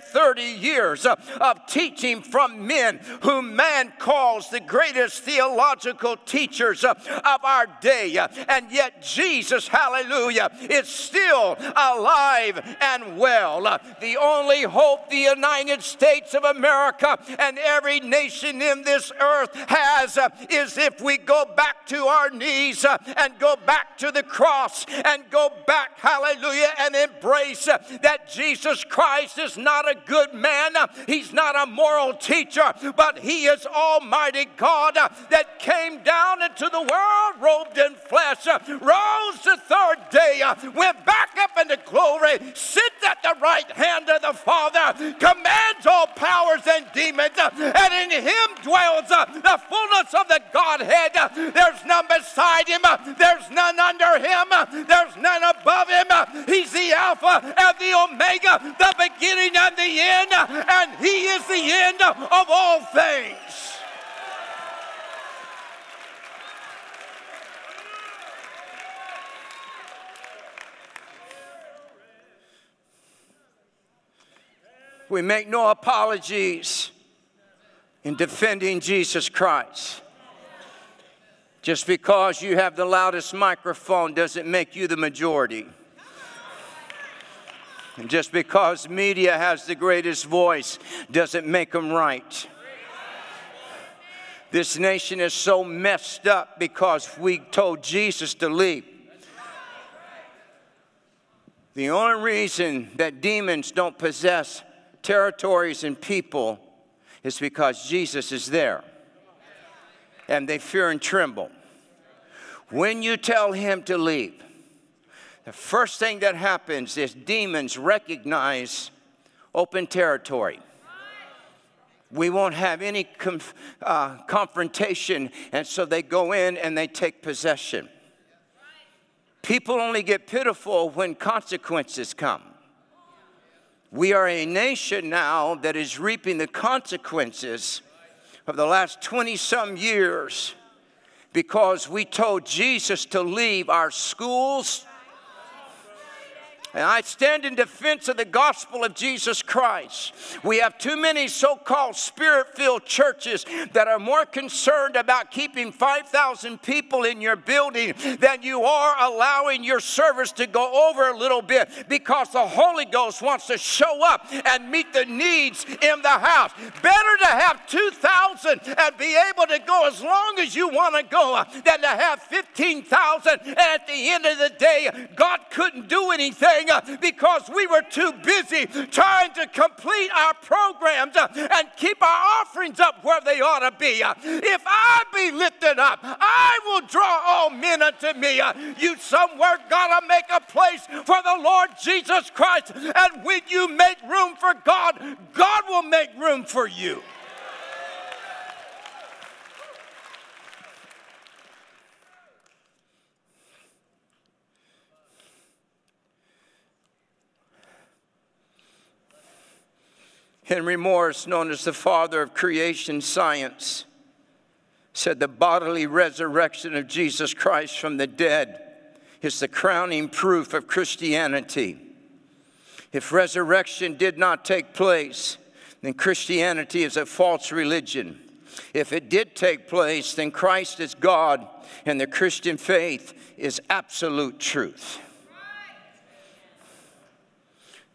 130 30 years of teaching from men whom man calls the greatest theological teachers uh, of our day. And yet, Jesus, hallelujah, is still alive and well. The only hope the United States of America and every nation in this earth has uh, is if we go back to our knees uh, and go back to the cross and go back, hallelujah, and embrace that Jesus Christ is not a good man. He's not a moral teacher, but he is Almighty God that came down into the world robed in flesh, rose the third day, went back up into glory, sits at the right hand of the Father, commands all powers and demons, and in him dwells the fullness of the Godhead. There's none beside him, there's none under him, there's none above him. He's the Alpha and the Omega, the beginning and the end, and He is the end of all things. We make no apologies in defending Jesus Christ. Just because you have the loudest microphone doesn't make you the majority. Just because media has the greatest voice doesn't make them right. This nation is so messed up because we told Jesus to leave. The only reason that demons don't possess territories and people is because Jesus is there. And they fear and tremble. When you tell him to leave, the first thing that happens is demons recognize open territory. We won't have any conf- uh, confrontation. And so they go in and they take possession. People only get pitiful when consequences come. We are a nation now that is reaping the consequences of the last 20 some years because we told Jesus to leave our schools, and I stand in defense of the gospel of Jesus Christ. We have too many so called spirit filled churches that are more concerned about keeping 5,000 people in your building than you are allowing your service to go over a little bit because the Holy Ghost wants to show up and meet the needs in the house. Better to have 2,000 and be able to go as long as you want to go than to have 15,000 and at the end of the day, God couldn't do anything uh, because we were too busy trying to complete our programs uh, and keep our offerings up where they ought to be. Uh, if I be lifted up, I will draw all men unto me. You somewhere got to make a place for the Lord Jesus Christ. And when you make room for God, God will make room for you. Henry Morris, known as the father of creation science, said the bodily resurrection of Jesus Christ from the dead is the crowning proof of Christianity. If resurrection did not take place, then Christianity is a false religion. If it did take place, then Christ is God and the Christian faith is absolute truth.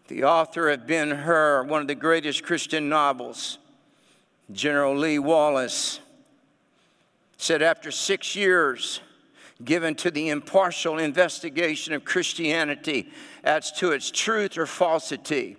The author of Ben Hur, one of the greatest Christian novels, General Lee Wallace, said after six years given to the impartial investigation of Christianity as to its truth or falsity,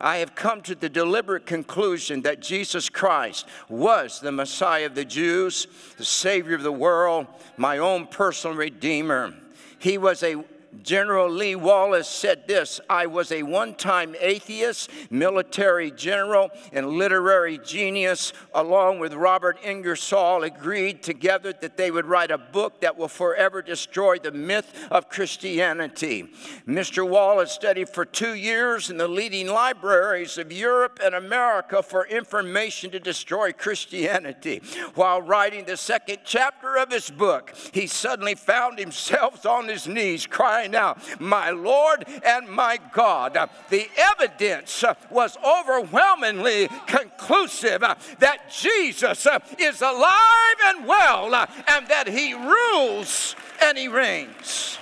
I have come to the deliberate conclusion that Jesus Christ was the Messiah of the Jews, the Savior of the world, my own personal Redeemer. He was a General Lee Wallace said this I was a one time atheist, military general, and literary genius, along with Robert Ingersoll, agreed together that they would write a book that will forever destroy the myth of Christianity. Mr. Wallace studied for two years in the leading libraries of Europe and America for information to destroy Christianity. While writing the second chapter of his book, he suddenly found himself on his knees crying crying out, My Lord and my God. The evidence was overwhelmingly conclusive that Jesus is alive and well and that he rules and he reigns.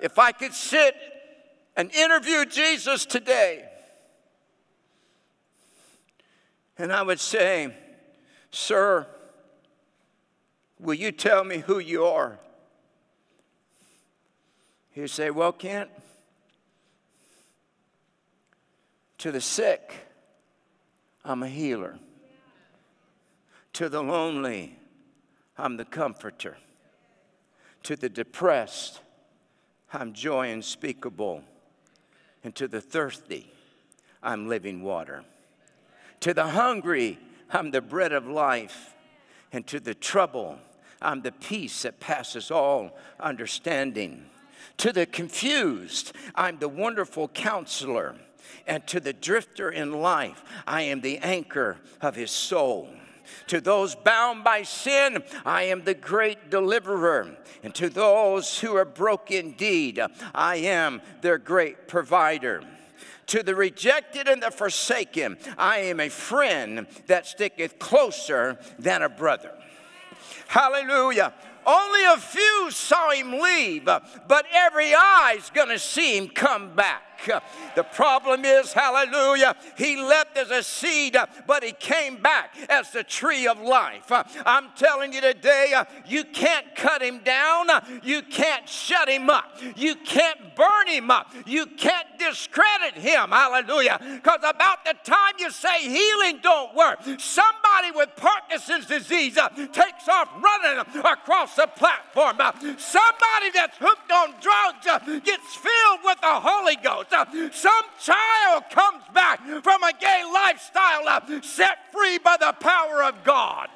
If I could sit and interview Jesus today, and I would say, Sir, Will you tell me who you are? He'd say, Well, Kent, to the sick, I'm a healer. To the lonely, I'm the comforter. To the depressed, I'm joy unspeakable. And to the thirsty, I'm living water. To the hungry, I'm the bread of life and to the trouble, I'm the peace that passes all understanding. To the confused, I'm the wonderful counselor. And to the drifter in life, I am the anchor of his soul. To those bound by sin, I am the great deliverer. And to those who are broke indeed, I am their great provider. To the rejected and the forsaken, I am a friend that sticketh closer than a brother. Hallelujah. Only a few saw him leave, but every eye's gonna see him come back. The problem is, hallelujah, he left as a seed, but he came back as the tree of life. I'm telling you today, you can't cut him down, you can't shut him up, you can't burn him up, you can't discredit him, hallelujah. Because about the time you say healing don't work, somebody with Parkinson's disease uh, takes off running across the platform. Uh, somebody that's hooked on drugs uh, gets filled with the Holy Ghost. Some child comes back from a gay lifestyle uh, set free by the power of God.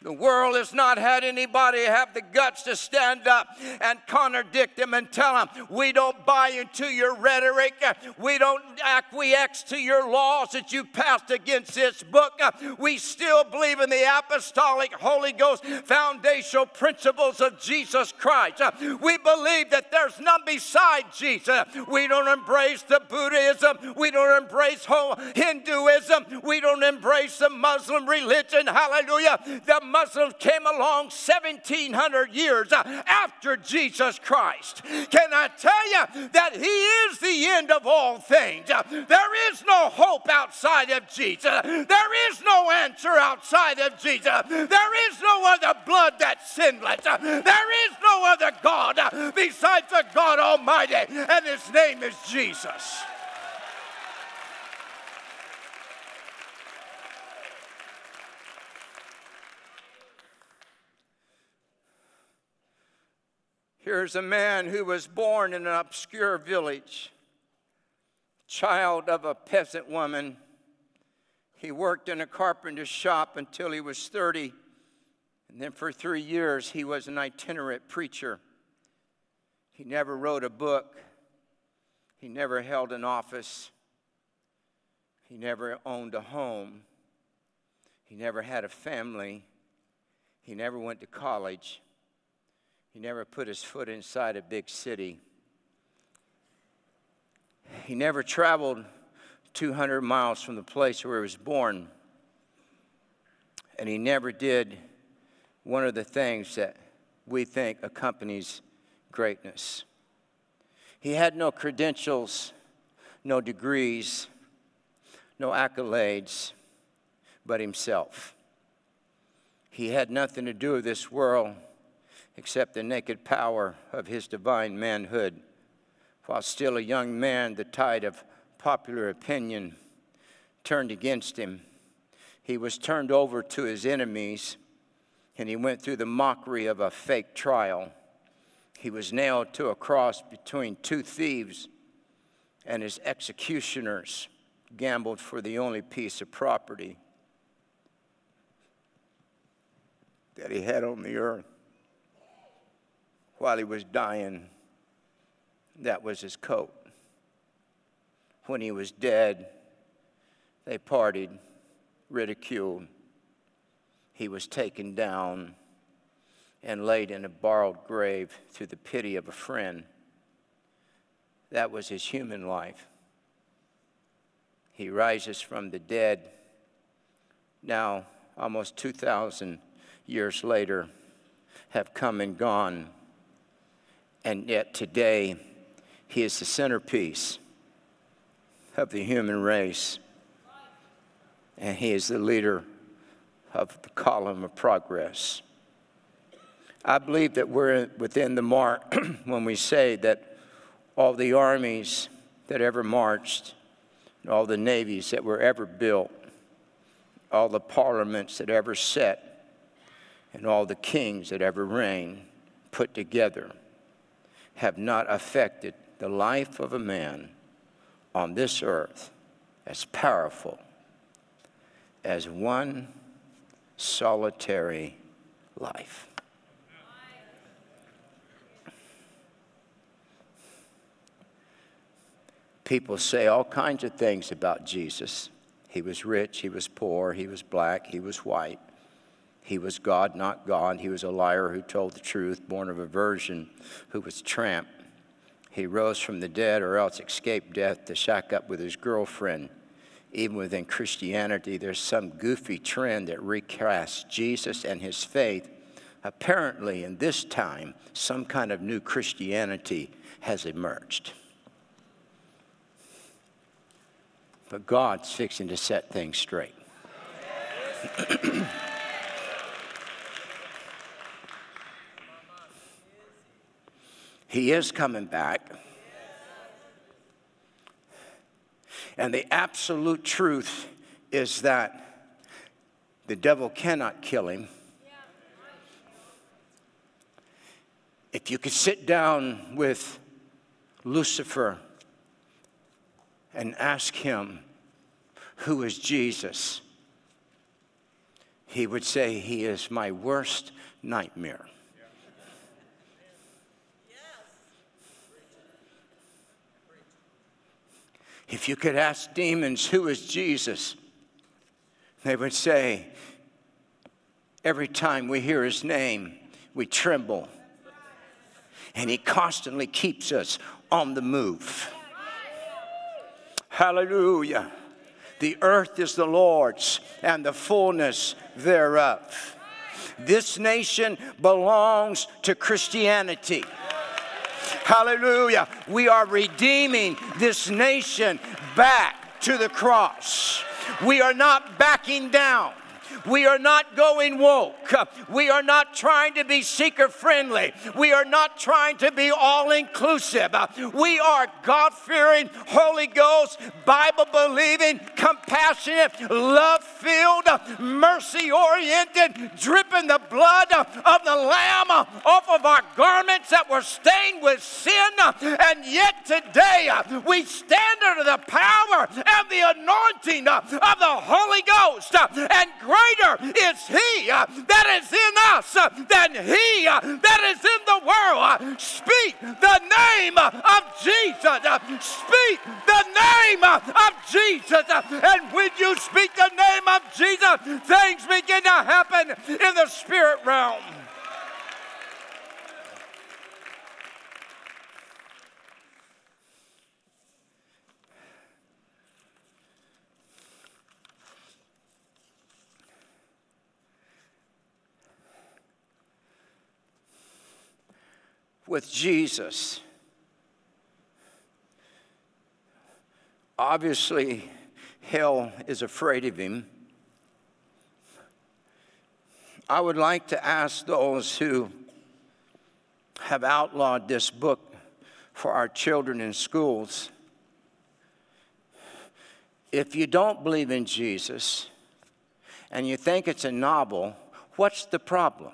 The world has not had anybody have the guts to stand up and contradict them and tell them, we don't buy into your rhetoric. We don't acquiesce to your laws that you passed against this book. We still believe in the apostolic Holy Ghost foundational principles of Jesus Christ. We believe that there's none beside Jesus. We don't embrace the Buddhism. We don't embrace Hinduism. We don't embrace the Muslim religion. Hallelujah. The Muslims came along 1700 years uh, after Jesus Christ. Can I tell you that He is the end of all things? Uh, there is no hope outside of Jesus. There is no answer outside of Jesus. There is no other blood that's sinless. Uh, there is no other God besides the God Almighty, and His name is Jesus. Here's a man who was born in an obscure village, child of a peasant woman. He worked in a carpenter's shop until he was 30, and then for three years he was an itinerant preacher. He never wrote a book, he never held an office, he never owned a home, he never had a family, he never went to college. He never put his foot inside a big city. He never traveled 200 miles from the place where he was born. And he never did one of the things that we think accompanies greatness. He had no credentials, no degrees, no accolades, but himself. He had nothing to do with this world except the naked power of his divine manhood. While still a young man, the tide of popular opinion turned against him. He was turned over to his enemies, and he went through the mockery of a fake trial. He was nailed to a cross between two thieves, and his executioners gambled for the only piece of property that he had on the earth while he was dying, that was his coat. When he was dead, they partied, ridiculed. He was taken down and laid in a borrowed grave through the pity of a friend. That was his human life. He rises from the dead. Now, almost 2,000 years later, have come and gone and yet today, he is the centerpiece of the human race. And he is the leader of the column of progress. I believe that we're within the mark when we say that all the armies that ever marched, all the navies that were ever built, all the parliaments that ever set, and all the kings that ever reigned put together have not affected the life of a man on this earth as powerful as one solitary life. People say all kinds of things about Jesus. He was rich, he was poor, he was black, he was white. He was God, not God. He was a liar who told the truth, born of a virgin who was tramp. He rose from the dead or else escaped death to shack up with his girlfriend. Even within Christianity, there's some goofy trend that recasts Jesus and his faith. Apparently, in this time, some kind of new Christianity has emerged. But God's fixing to set things straight. He is coming back. And the absolute truth is that the devil cannot kill him. If you could sit down with Lucifer and ask him, Who is Jesus? he would say, He is my worst nightmare. If you could ask demons, Who is Jesus? They would say, Every time we hear his name, we tremble. And he constantly keeps us on the move. Hallelujah. The earth is the Lord's and the fullness thereof. This nation belongs to Christianity. Hallelujah. We are redeeming this nation back to the cross. We are not backing down. We are not going woke. We are not trying to be seeker friendly. We are not trying to be all inclusive. We are God fearing, Holy Ghost, Bible believing, compassionate, love filled, mercy oriented, dripping the blood of the Lamb off of our garments that were stained with sin. And yet today we stand under the power and the anointing of the Holy Ghost. And great greater is He uh, that is in us uh, than He uh, that is in the world. Speak the name of Jesus. Speak the name of Jesus. And when you speak the name of Jesus, things begin to happen in the spirit realm. With Jesus. Obviously, hell is afraid of him. I would like to ask those who have outlawed this book for our children in schools if you don't believe in Jesus and you think it's a novel, what's the problem?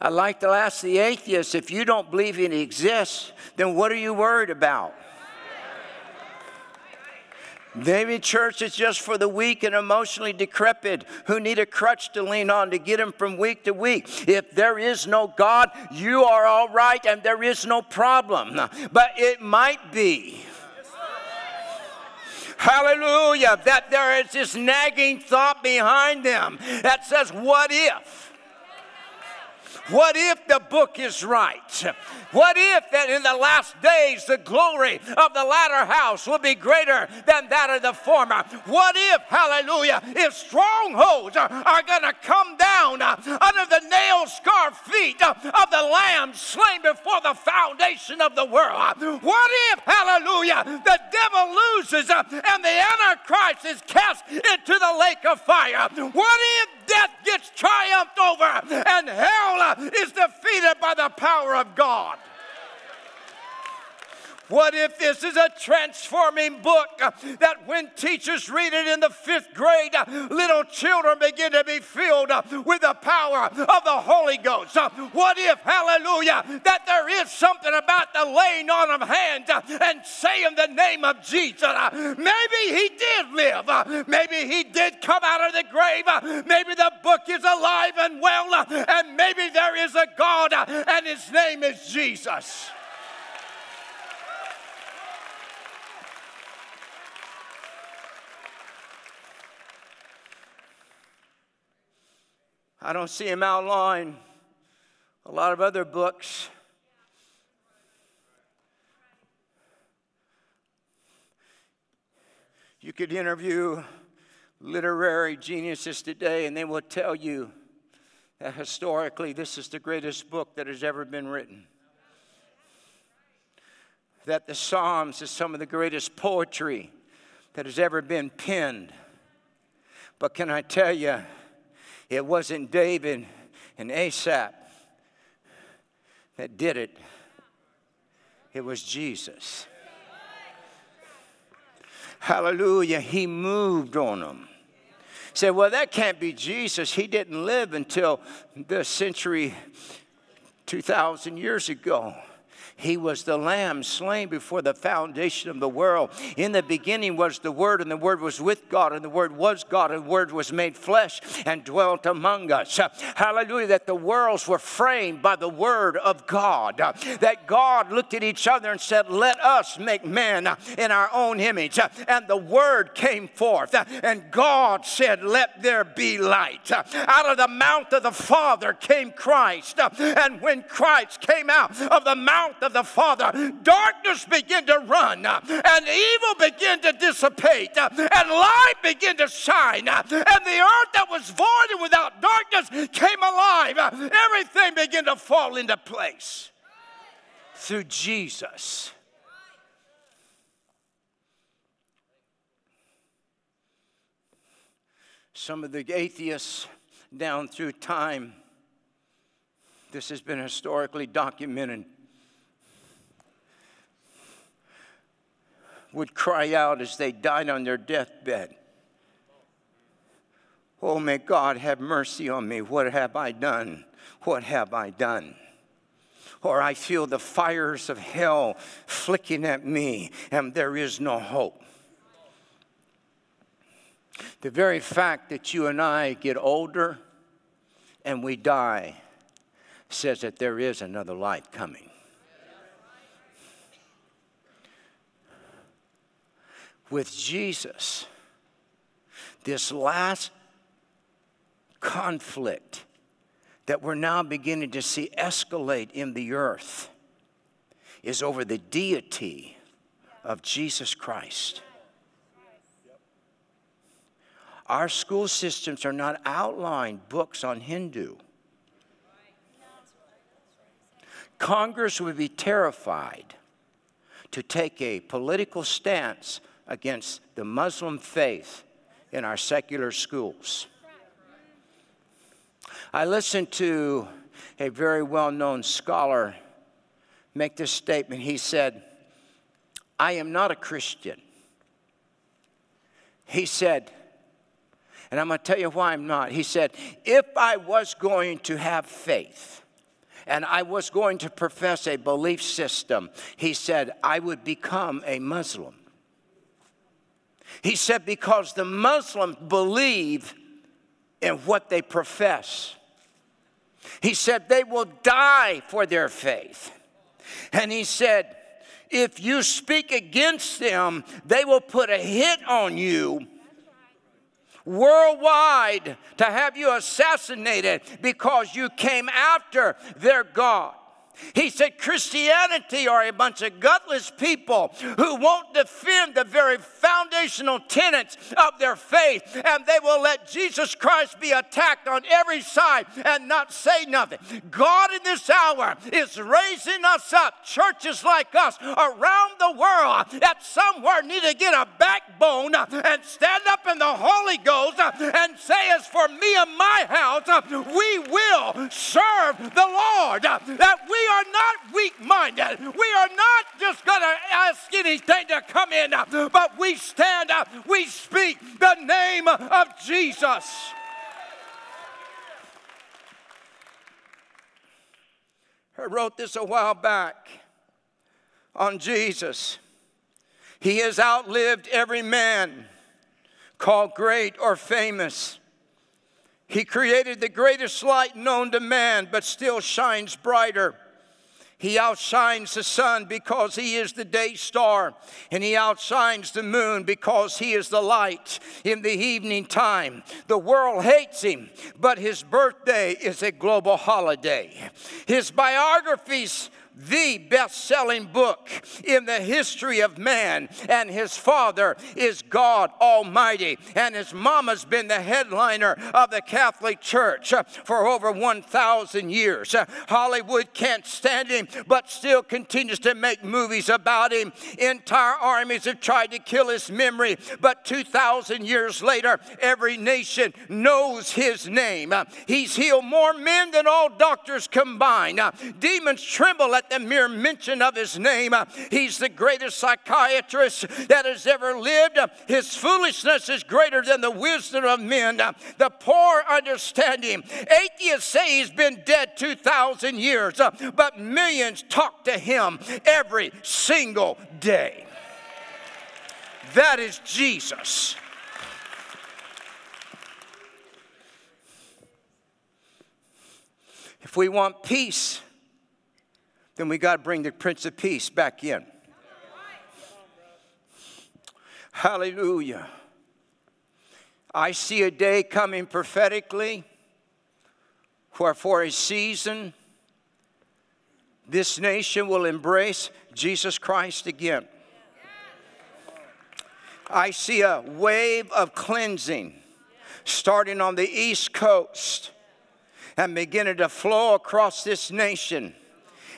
I'd like to ask the atheist if you don't believe it exists, then what are you worried about? Maybe church is just for the weak and emotionally decrepit who need a crutch to lean on to get them from week to week. If there is no God, you are all right and there is no problem. But it might be. Hallelujah, that there is this nagging thought behind them that says, What if? What if the book is right? What if that in the last days the glory of the latter house will be greater than that of the former? What if, hallelujah, if strongholds are, are going to come down uh, under the nail scarred feet uh, of the Lamb slain before the foundation of the world? What if, hallelujah, the devil loses uh, and the Antichrist is cast into the lake of fire? What if death gets triumphed over and hell is defeated by the power of God. What if this is a transforming book uh, that when teachers read it in the fifth grade, uh, little children begin to be filled uh, with the power of the Holy Ghost? Uh, what if, hallelujah, that there is something about the laying on of hands uh, and saying the name of Jesus? Uh, maybe he did live. Maybe he did come out of the grave. Maybe the book is alive and well. And maybe there is a God and his name is Jesus. I don't see him outlawing a lot of other books. You could interview literary geniuses today, and they will tell you that historically this is the greatest book that has ever been written. That the Psalms is some of the greatest poetry that has ever been penned. But can I tell you, it wasn't David and Asaph that did it. It was Jesus. Hallelujah. He moved on them. Said, well, that can't be Jesus. He didn't live until the century 2,000 years ago. He was the lamb slain before the foundation of the world. In the beginning was the Word, and the Word was with God, and the Word was God, and the Word was made flesh and dwelt among us. Hallelujah. That the worlds were framed by the Word of God. That God looked at each other and said, Let us make man in our own image. And the Word came forth, and God said, Let there be light. Out of the mouth of the Father came Christ. And when Christ came out of the mouth of the Father, darkness began to run, uh, and evil began to dissipate, uh, and light began to shine, uh, and the earth that was void and without darkness came alive. Everything began to fall into place through Jesus. Some of the atheists down through time, this has been historically documented would cry out as they died on their deathbed Oh, may God have mercy on me. What have I done? What have I done? Or I feel the fires of hell flicking at me, and there is no hope. The very fact that you and I get older and we die says that there is another life coming. With Jesus, this last conflict that we're now beginning to see escalate in the earth is over the deity of Jesus Christ. Our school systems are not outlined books on Hindu. Congress would be terrified to take a political stance against the Muslim faith in our secular schools. I listened to a very well known scholar make this statement. He said, I am not a Christian. He said, and I'm going to tell you why I'm not. He said, if I was going to have faith, and I was going to profess a belief system, he said, I would become a Muslim. He said, because the Muslims believe in what they profess. He said, they will die for their faith. And he said, if you speak against them, they will put a hit on you worldwide to have you assassinated because you came after their God. He said Christianity are a bunch of gutless people who won't defend the very foundational tenets of their faith, and they will let Jesus Christ be attacked on every side and not say nothing. God in this hour is raising us up, churches like us around the world that somewhere need to get a backbone and stand up in the Holy Ghost and say, As for me and my house, we will serve the Lord. That we are not weak minded. We are not just going to ask anything to come in, but we stand up, we speak the name of Jesus. I wrote this a while back on Jesus. He has outlived every man called great or famous. He created the greatest light known to man, but still shines brighter. He outshines the sun because he is the day star, and he outshines the moon because he is the light in the evening time. The world hates him, but his birthday is a global holiday. His biographies the best selling book in the history of man. And his father is God Almighty. And his mama's been the headliner of the Catholic Church uh, for over 1,000 years. Uh, Hollywood can't stand him, but still continues to make movies about him. Entire armies have tried to kill his memory, but 2,000 years later, every nation knows his name. Uh, he's healed more men than all doctors combined. Demons tremble at the mere mention of his name. Uh, he's the greatest psychiatrist that has ever lived. Uh, his foolishness is greater than the wisdom of men. Uh, the poor understand him. Atheists say he's been dead 2,000 years, but millions talk to him every single day. That is Jesus. If we want peace, then we got to bring the Prince of Peace back in. Hallelujah. I see a day coming prophetically where for a season this nation will embrace Jesus Christ again. I see a wave of cleansing starting on the East Coast and beginning to flow across this nation.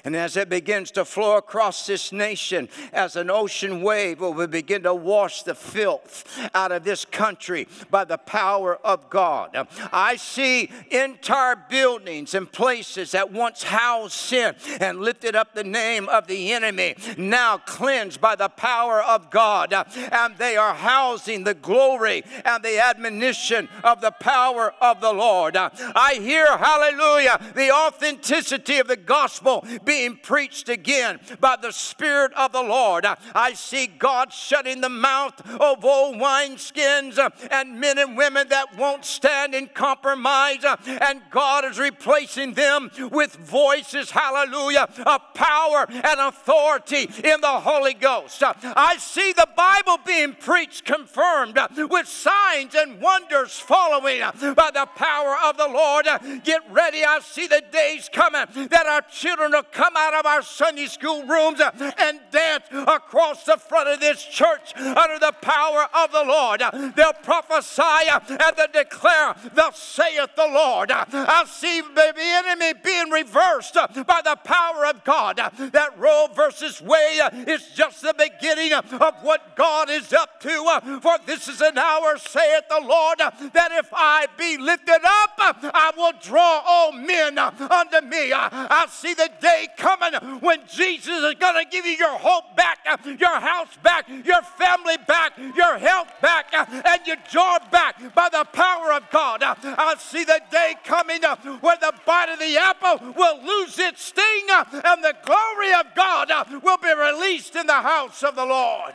And as it begins to flow across this nation, as an ocean wave, it will begin to wash the filth out of this country by the power of God. I see entire buildings and places that once housed sin and lifted up the name of the enemy, now cleansed by the power of God. And they are housing the glory and the admonition of the power of the Lord. I hear, hallelujah, the authenticity of the gospel being preached again by the Spirit of the Lord. I see God shutting the mouth of old wineskins and men and women that won't stand in compromise, and God is replacing them with voices, hallelujah, of power and authority in the Holy Ghost. I see the Bible being preached, confirmed with signs and wonders following by the power of the Lord. Get ready, I see the days coming that our children will come out of our Sunday school rooms and dance across the front of this church under the power of the Lord. They'll prophesy and they'll declare, Thus saith the Lord. I see the enemy being reversed by the power of God. That Roe versus Wade is just the beginning of what God is up to. For this is an hour, saith the Lord, that if I be lifted up, I will draw all men unto me. I see the day coming when Jesus is going to give you your hope back, your house back, your family back, your health back, and your job back by the power of God. I see the day coming where the bite of the apple will lose its sting and the glory of God will be released in the house of the Lord.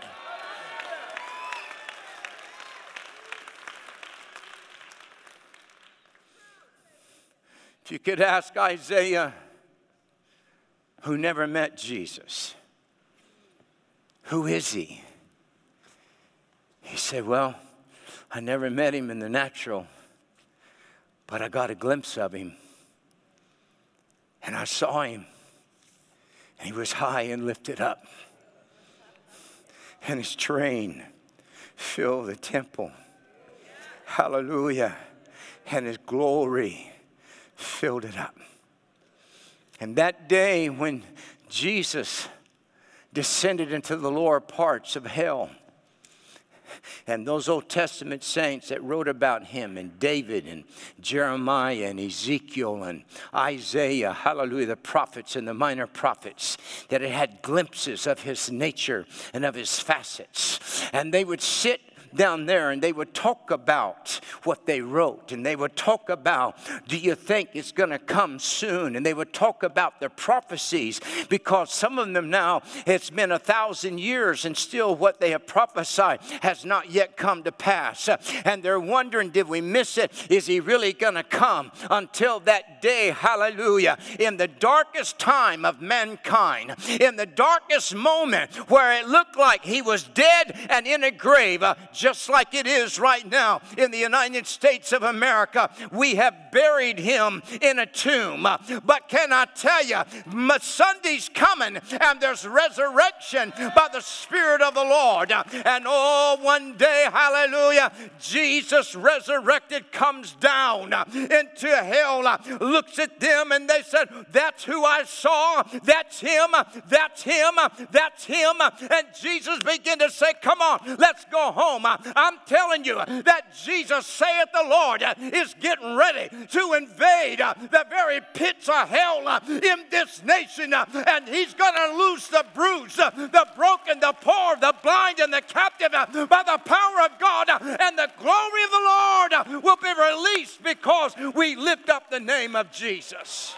If you could ask Isaiah, who never met Jesus, who is he? He said, Well, I never met him in the natural, but I got a glimpse of him. And I saw him, and he was high and lifted up. And his train filled the temple. Hallelujah. And his glory filled it up. And that day when Jesus descended into the lower parts of hell, and those Old Testament saints that wrote about him, and David, and Jeremiah, and Ezekiel, and Isaiah, hallelujah, the prophets and the minor prophets, that had glimpses of his nature and of his facets. And they would sit down there and they would talk about what they wrote and they would talk about, do you think it's going to come soon? And they would talk about their prophecies because some of them now, it's been a thousand years and still what they have prophesied has not yet come to pass. And they're wondering, did we miss it? Is he really going to come until that day? Hallelujah. In the darkest time of mankind, in the darkest moment where it looked like he was dead and in a grave, uh, just like it is right now in the United States of America. We have buried him in a tomb. But can I tell you, Sunday's coming and there's resurrection by the Spirit of the Lord. And oh, one day, hallelujah, Jesus resurrected comes down into hell, looks at them, and they said, That's who I saw. That's him. That's him. That's him. And Jesus began to say, Come on, let's go home. I'm telling you that Jesus saith the Lord, is getting ready to invade the very pits of hell uh, in this nation. Uh, and he's going to loose the bruised, uh, the broken, the poor, the blind, and the captive by the power of God. And the glory of the Lord will be released because we lift up the name of Jesus.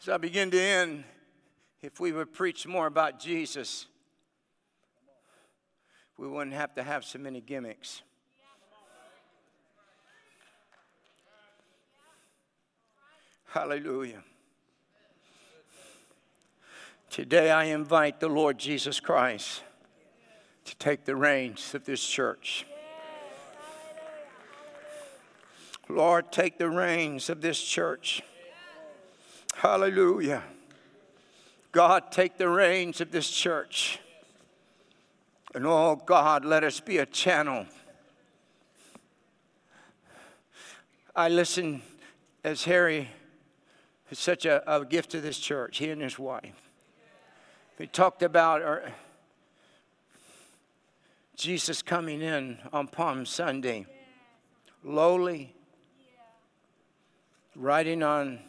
As I begin to end, if we would preach more about Jesus, we wouldn't have to have so many gimmicks. Hallelujah. Today I invite the Lord Jesus Christ to take the reins of this church. Lord, take the reins of this church. Hallelujah. God, take the reins of this church. And oh, God, let us be a channel. I listen as Harry is such a, a gift to this church, he and his wife. We talked about our, Jesus coming in on Palm Sunday, lowly, riding on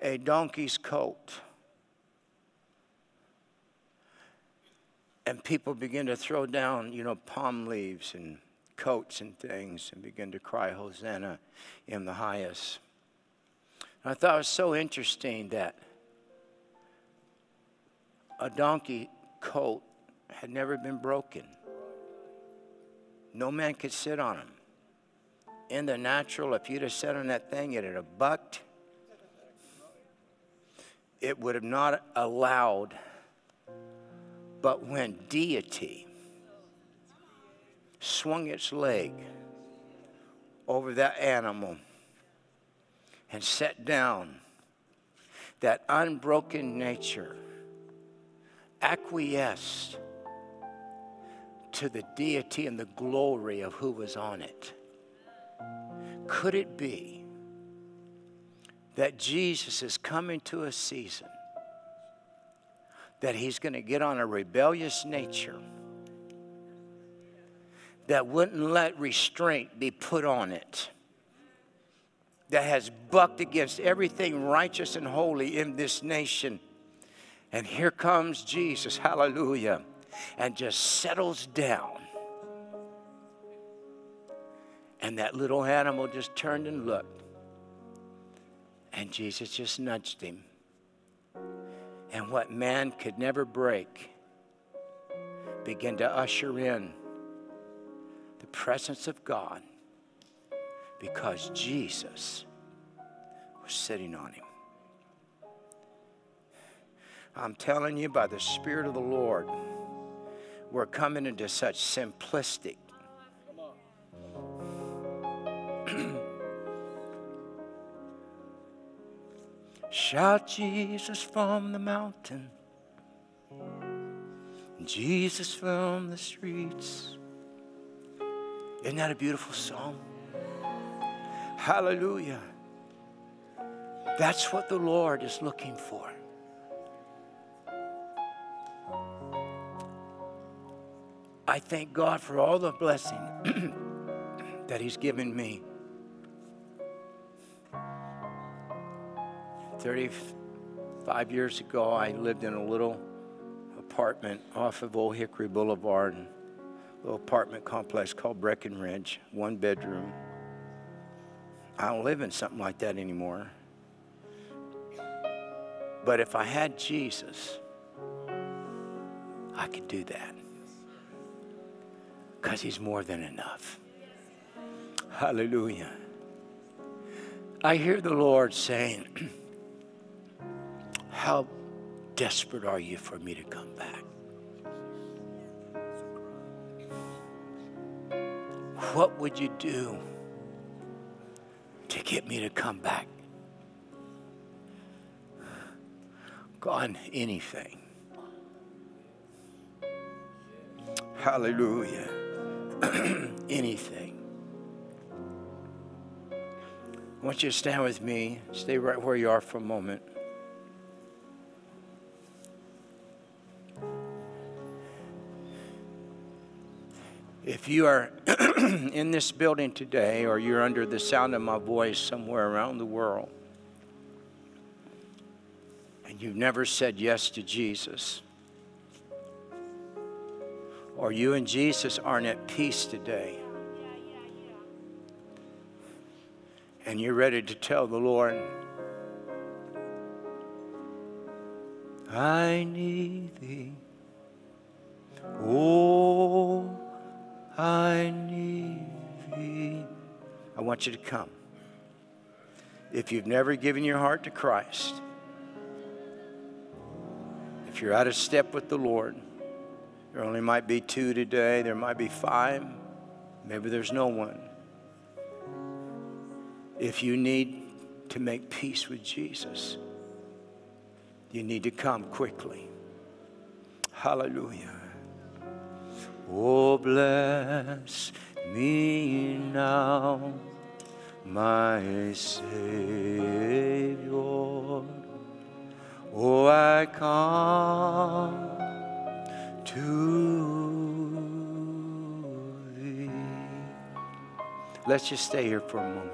a donkey's coat. And people begin to throw down, you know, palm leaves and coats and things and begin to cry, Hosanna in the highest. And I thought it was so interesting that a donkey coat had never been broken. No man could sit on him. In the natural, if you'd have sat on that thing, it'd have bucked. It would have not allowed. But when deity swung its leg over that animal and set down, that unbroken nature acquiesced to the deity and the glory of who was on it. Could it be that Jesus is coming to a season that he's going to get on a rebellious nature that wouldn't let restraint be put on it? That has bucked against everything righteous and holy in this nation and here comes Jesus, hallelujah, and just settles down. And that little animal just turned and looked. And Jesus just nudged him. And what man could never break began to usher in the presence of God because Jesus was sitting on him. I'm telling you, by the Spirit of the Lord, we're coming into such simplistic. Shout Jesus from the mountain, Jesus from the streets. Isn't that a beautiful song? Hallelujah. That's what the Lord is looking for. I thank God for all the blessing that He's given me. 35 years ago, I lived in a little apartment off of Old Hickory Boulevard, a little apartment complex called Breckenridge, one bedroom. I don't live in something like that anymore. But if I had Jesus, I could do that because He's more than enough. Hallelujah. I hear the Lord saying, How desperate are you for me to come back? What would you do to get me to come back? God, anything. Hallelujah. anything. I want you to stand with me. Stay right where you are for a moment. If you are in this building today or you're under the sound of my voice somewhere around the world and you've never said yes to Jesus, or you and Jesus aren't at peace today, and you're ready to tell the Lord, I need thee. Oh, I need thee. I want you to come. If you've never given your heart to Christ, if you're out of step with the Lord, there only might be two today, there might be five, maybe there's no one. If you need to make peace with Jesus, you need to come quickly. Hallelujah. Oh, bless me now, my Savior. Oh, I come to thee. Let's just stay here for a moment.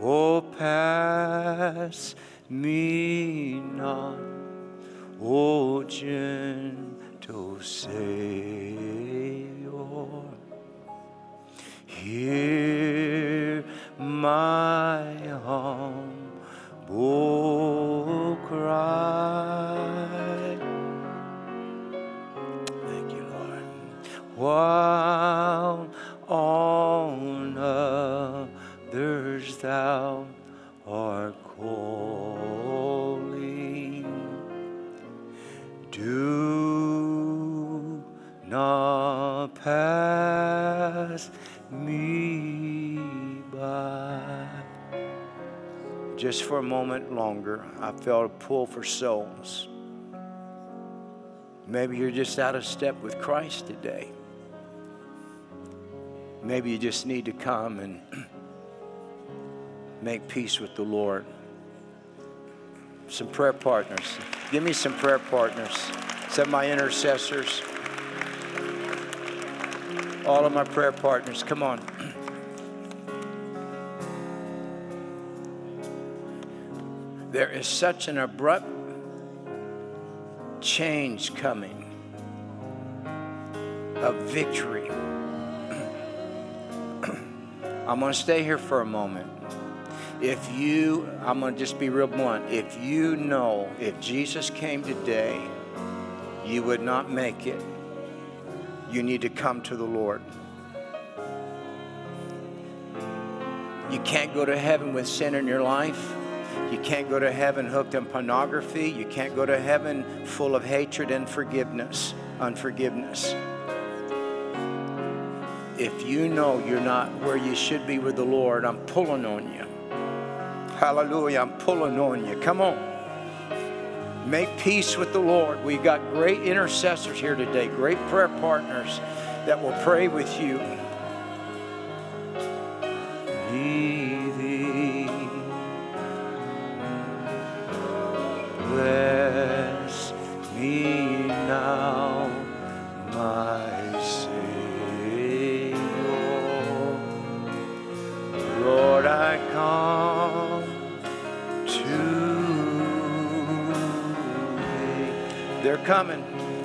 Oh, pass me not, oh, gentle Savior. Hear my humble cry. Thank you, Lord. While on others thou Just for a moment longer, I felt a pull for souls. Maybe you're just out of step with Christ today. Maybe you just need to come and make peace with the Lord. Some prayer partners. Give me some prayer partners. Some of my intercessors. All of my prayer partners. Come on. There is such an abrupt change coming of victory. I'm going to stay here for a moment. If you, I'm going to just be real blunt. If you know if Jesus came today, you would not make it, you need to come to the Lord. You can't go to heaven with sin in your life. You can't go to heaven hooked on pornography. You can't go to heaven full of hatred and forgiveness, unforgiveness. If you know you're not where you should be with the Lord, I'm pulling on you. Hallelujah, I'm pulling on you. Come on. Make peace with the Lord. We've got great intercessors here today, great prayer partners that will pray with you. Coming.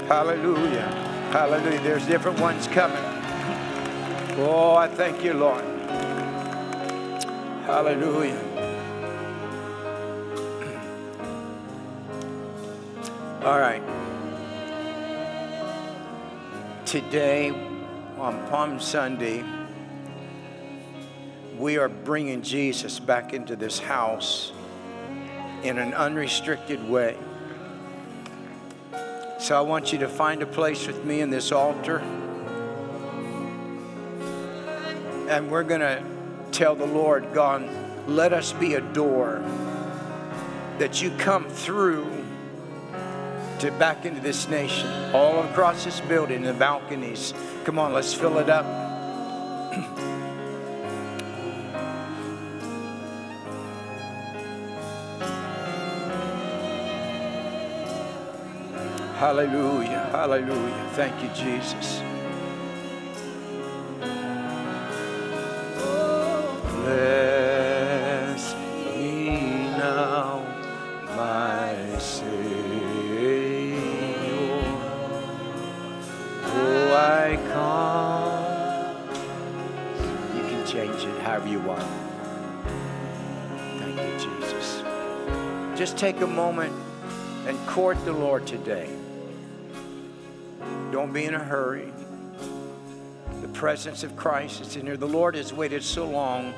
Hallelujah. Hallelujah. There's different ones coming. Oh, I thank you, Lord. Hallelujah. All right. Today, on Palm Sunday, we are bringing Jesus back into this house in an unrestricted way. So I want you to find a place with me in this altar. And we're going to tell the Lord, God, let us be a door that you come through to back into this nation, all across this building, the balconies. Come on, let's fill it up. Hallelujah. Hallelujah. Thank you, Jesus. Bless me now, my Savior. Oh, I. You can change it you want. Thank you, Jesus. Just take a moment and court the Lord today. Don't be in a hurry. The presence of Christ is in here. The Lord has waited so long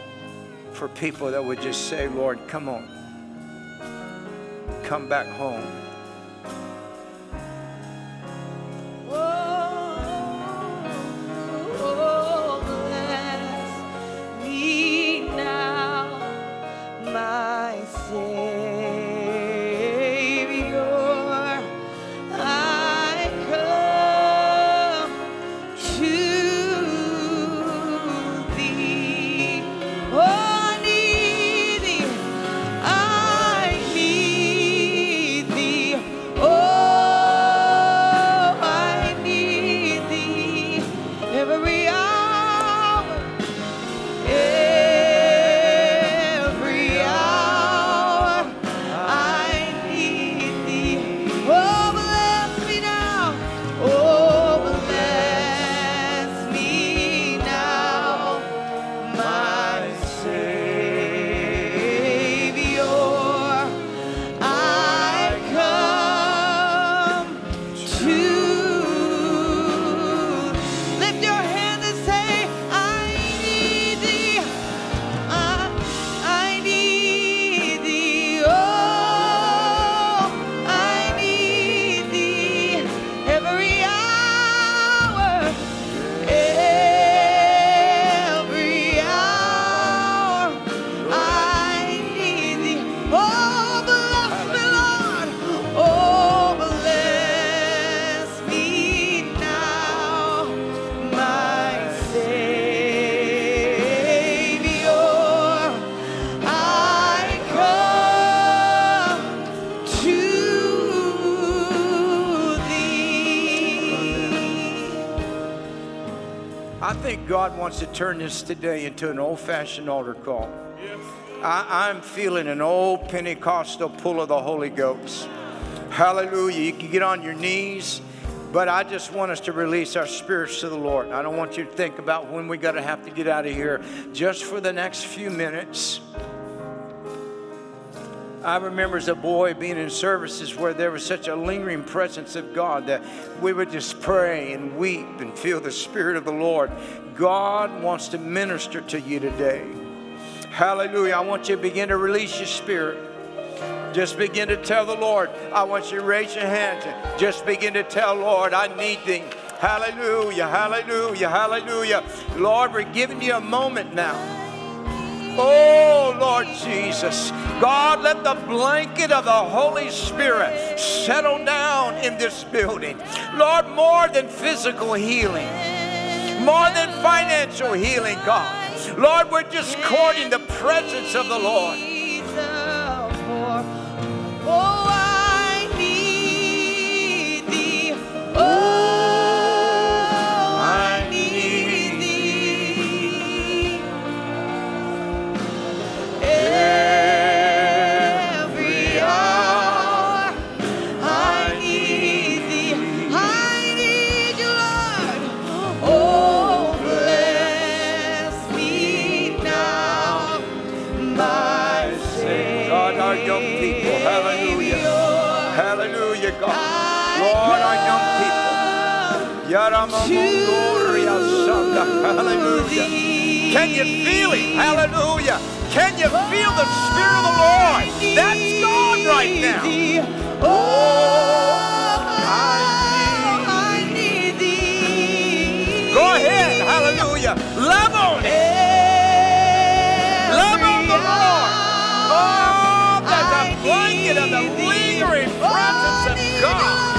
for people that would just say, Lord, come on. Come back home. God wants to turn this today into an old fashioned altar call. I, I'm feeling an old Pentecostal pull of the Holy Ghost. Hallelujah. You can get on your knees, but I just want us to release our spirits to the Lord. I don't want you to think about when we got to have to get out of here. Just for the next few minutes. I remember as a boy being in services where there was such a lingering presence of God that we would just pray and weep and feel the Spirit of the Lord. God wants to minister to you today. Hallelujah. I want you to begin to release your spirit. Just begin to tell the Lord. I want you to raise your hands. and Just begin to tell Lord, I need thee. Hallelujah, hallelujah, hallelujah. Lord, we're giving you a moment now. Oh, Lord Jesus. God, let the blanket of the Holy Spirit settle down in this building. Lord, more than physical healing, more than financial healing, God. Lord, we're just courting the presence of the Lord. Hallelujah. Can you feel it? Hallelujah. Can you feel the Spirit of the Lord? That's God right now. I need thee. Go ahead. Hallelujah. Love on it. Love on the Lord. Oh, there's a blanket of the lingering presence of God.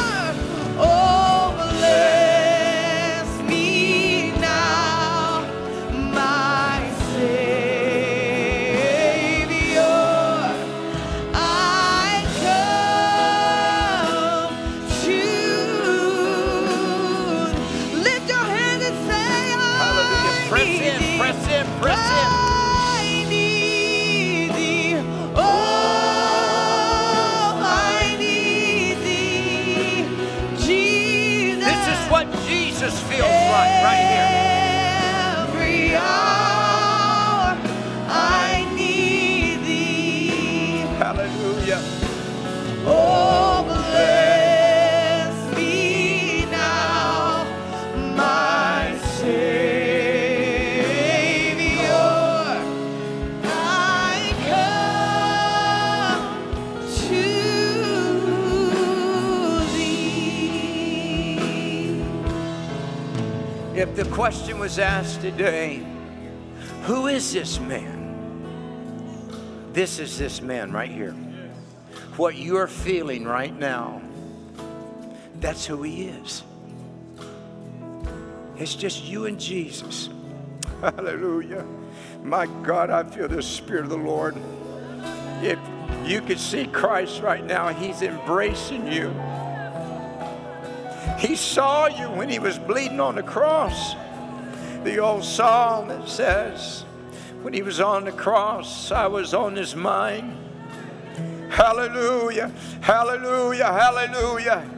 If the question was asked today, who is this man? This is this man right here. What you're feeling right now, that's who he is. It's just you and Jesus. Hallelujah. My God, I feel the Spirit of the Lord. If you could see Christ right now, he's embracing you. He saw you when he was bleeding on the cross. The old song that says, When he was on the cross, I was on his mind. Hallelujah, hallelujah, hallelujah.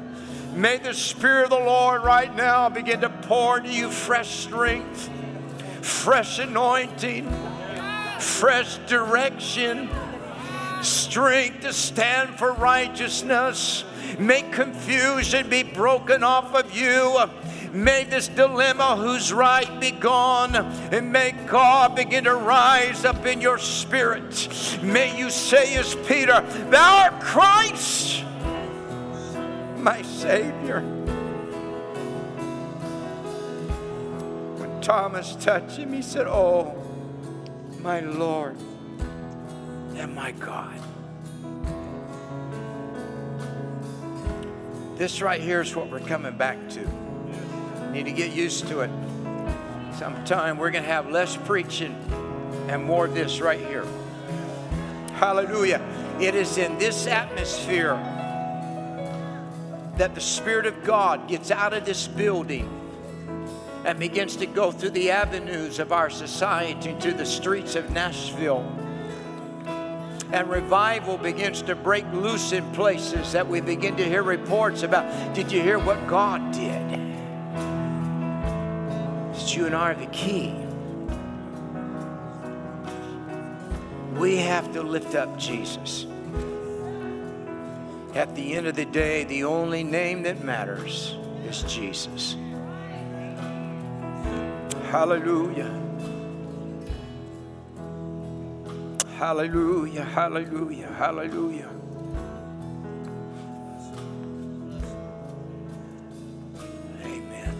May the Spirit of the Lord right now begin to pour into you fresh strength, fresh anointing, fresh direction strength to stand for righteousness. Make confusion be broken off of you. May this dilemma, who's right, be gone. And may God begin to rise up in your spirit. May you say, as Peter, Thou art Christ, my Savior. When Thomas touched him, he said, Oh, my Lord and my God. This right here is what we're coming back to. Need to get used to it. Sometime we're going to have less preaching and more of this right here. Hallelujah. It is in this atmosphere that the Spirit of God gets out of this building and begins to go through the avenues of our society to the streets of Nashville and revival begins to break loose in places that we begin to hear reports about. Did you hear what God did? It's you and I are the key. We have to lift up Jesus. At the end of the day, the only name that matters is Jesus. Hallelujah. Hallelujah, hallelujah, hallelujah. Amen.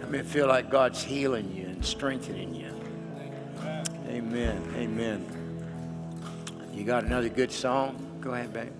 I mean, feel like God's healing you and strengthening you. Amen, amen. You got another good song? Go ahead, babe.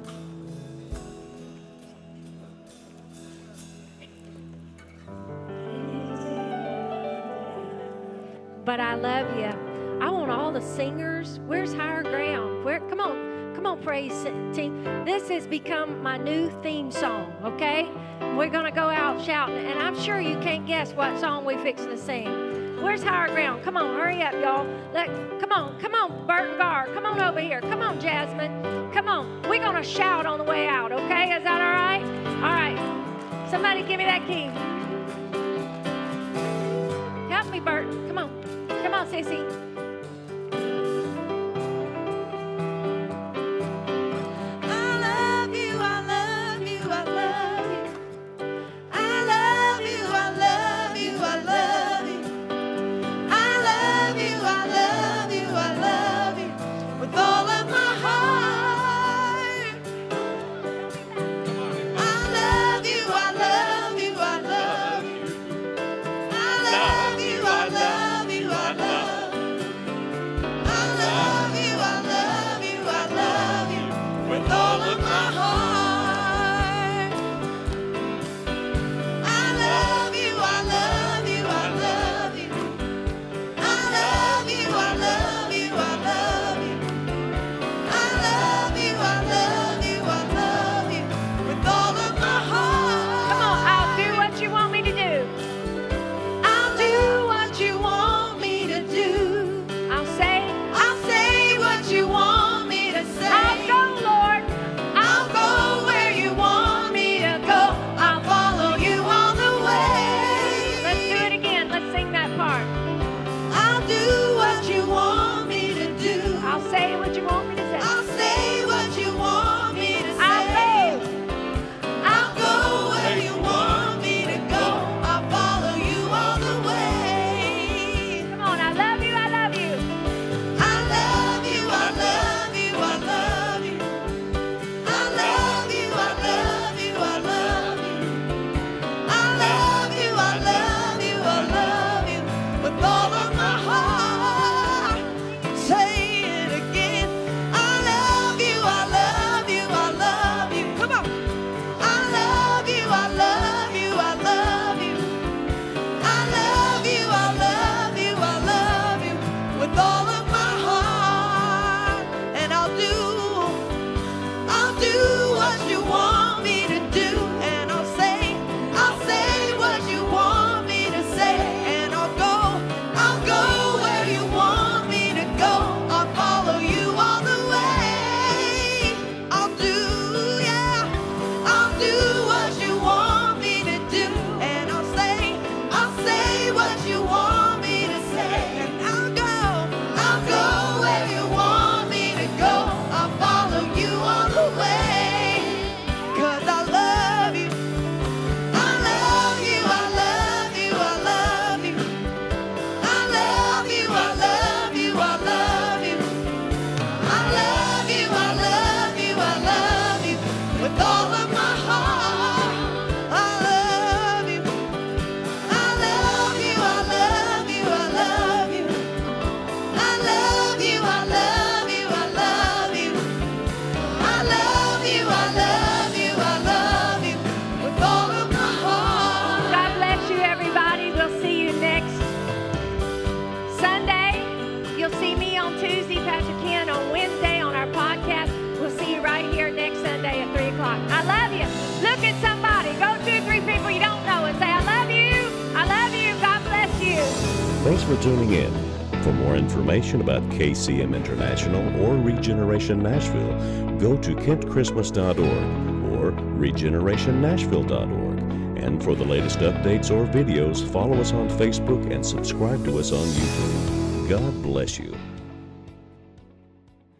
But I love you. I want all the singers. Where's higher ground? Where? Come on, come on, praise team. This has become my new theme song. Okay, we're gonna go out shouting, and I'm sure you can't guess what song we fixing to sing. Where's higher ground? Come on, hurry up, y'all. Let, come on, come on, Burton Gar. Come on over here. Come on, Jasmine. Come on. We're gonna shout on the way out. Okay, is that all right? All right. Somebody give me that key. Help me, Burton. Come on. Come on, Sissy. KCM International or Regeneration Nashville, go to kentchristmas.org or regenerationnashville.org. And for the latest updates or videos, follow us on Facebook and subscribe to us on YouTube. God bless you.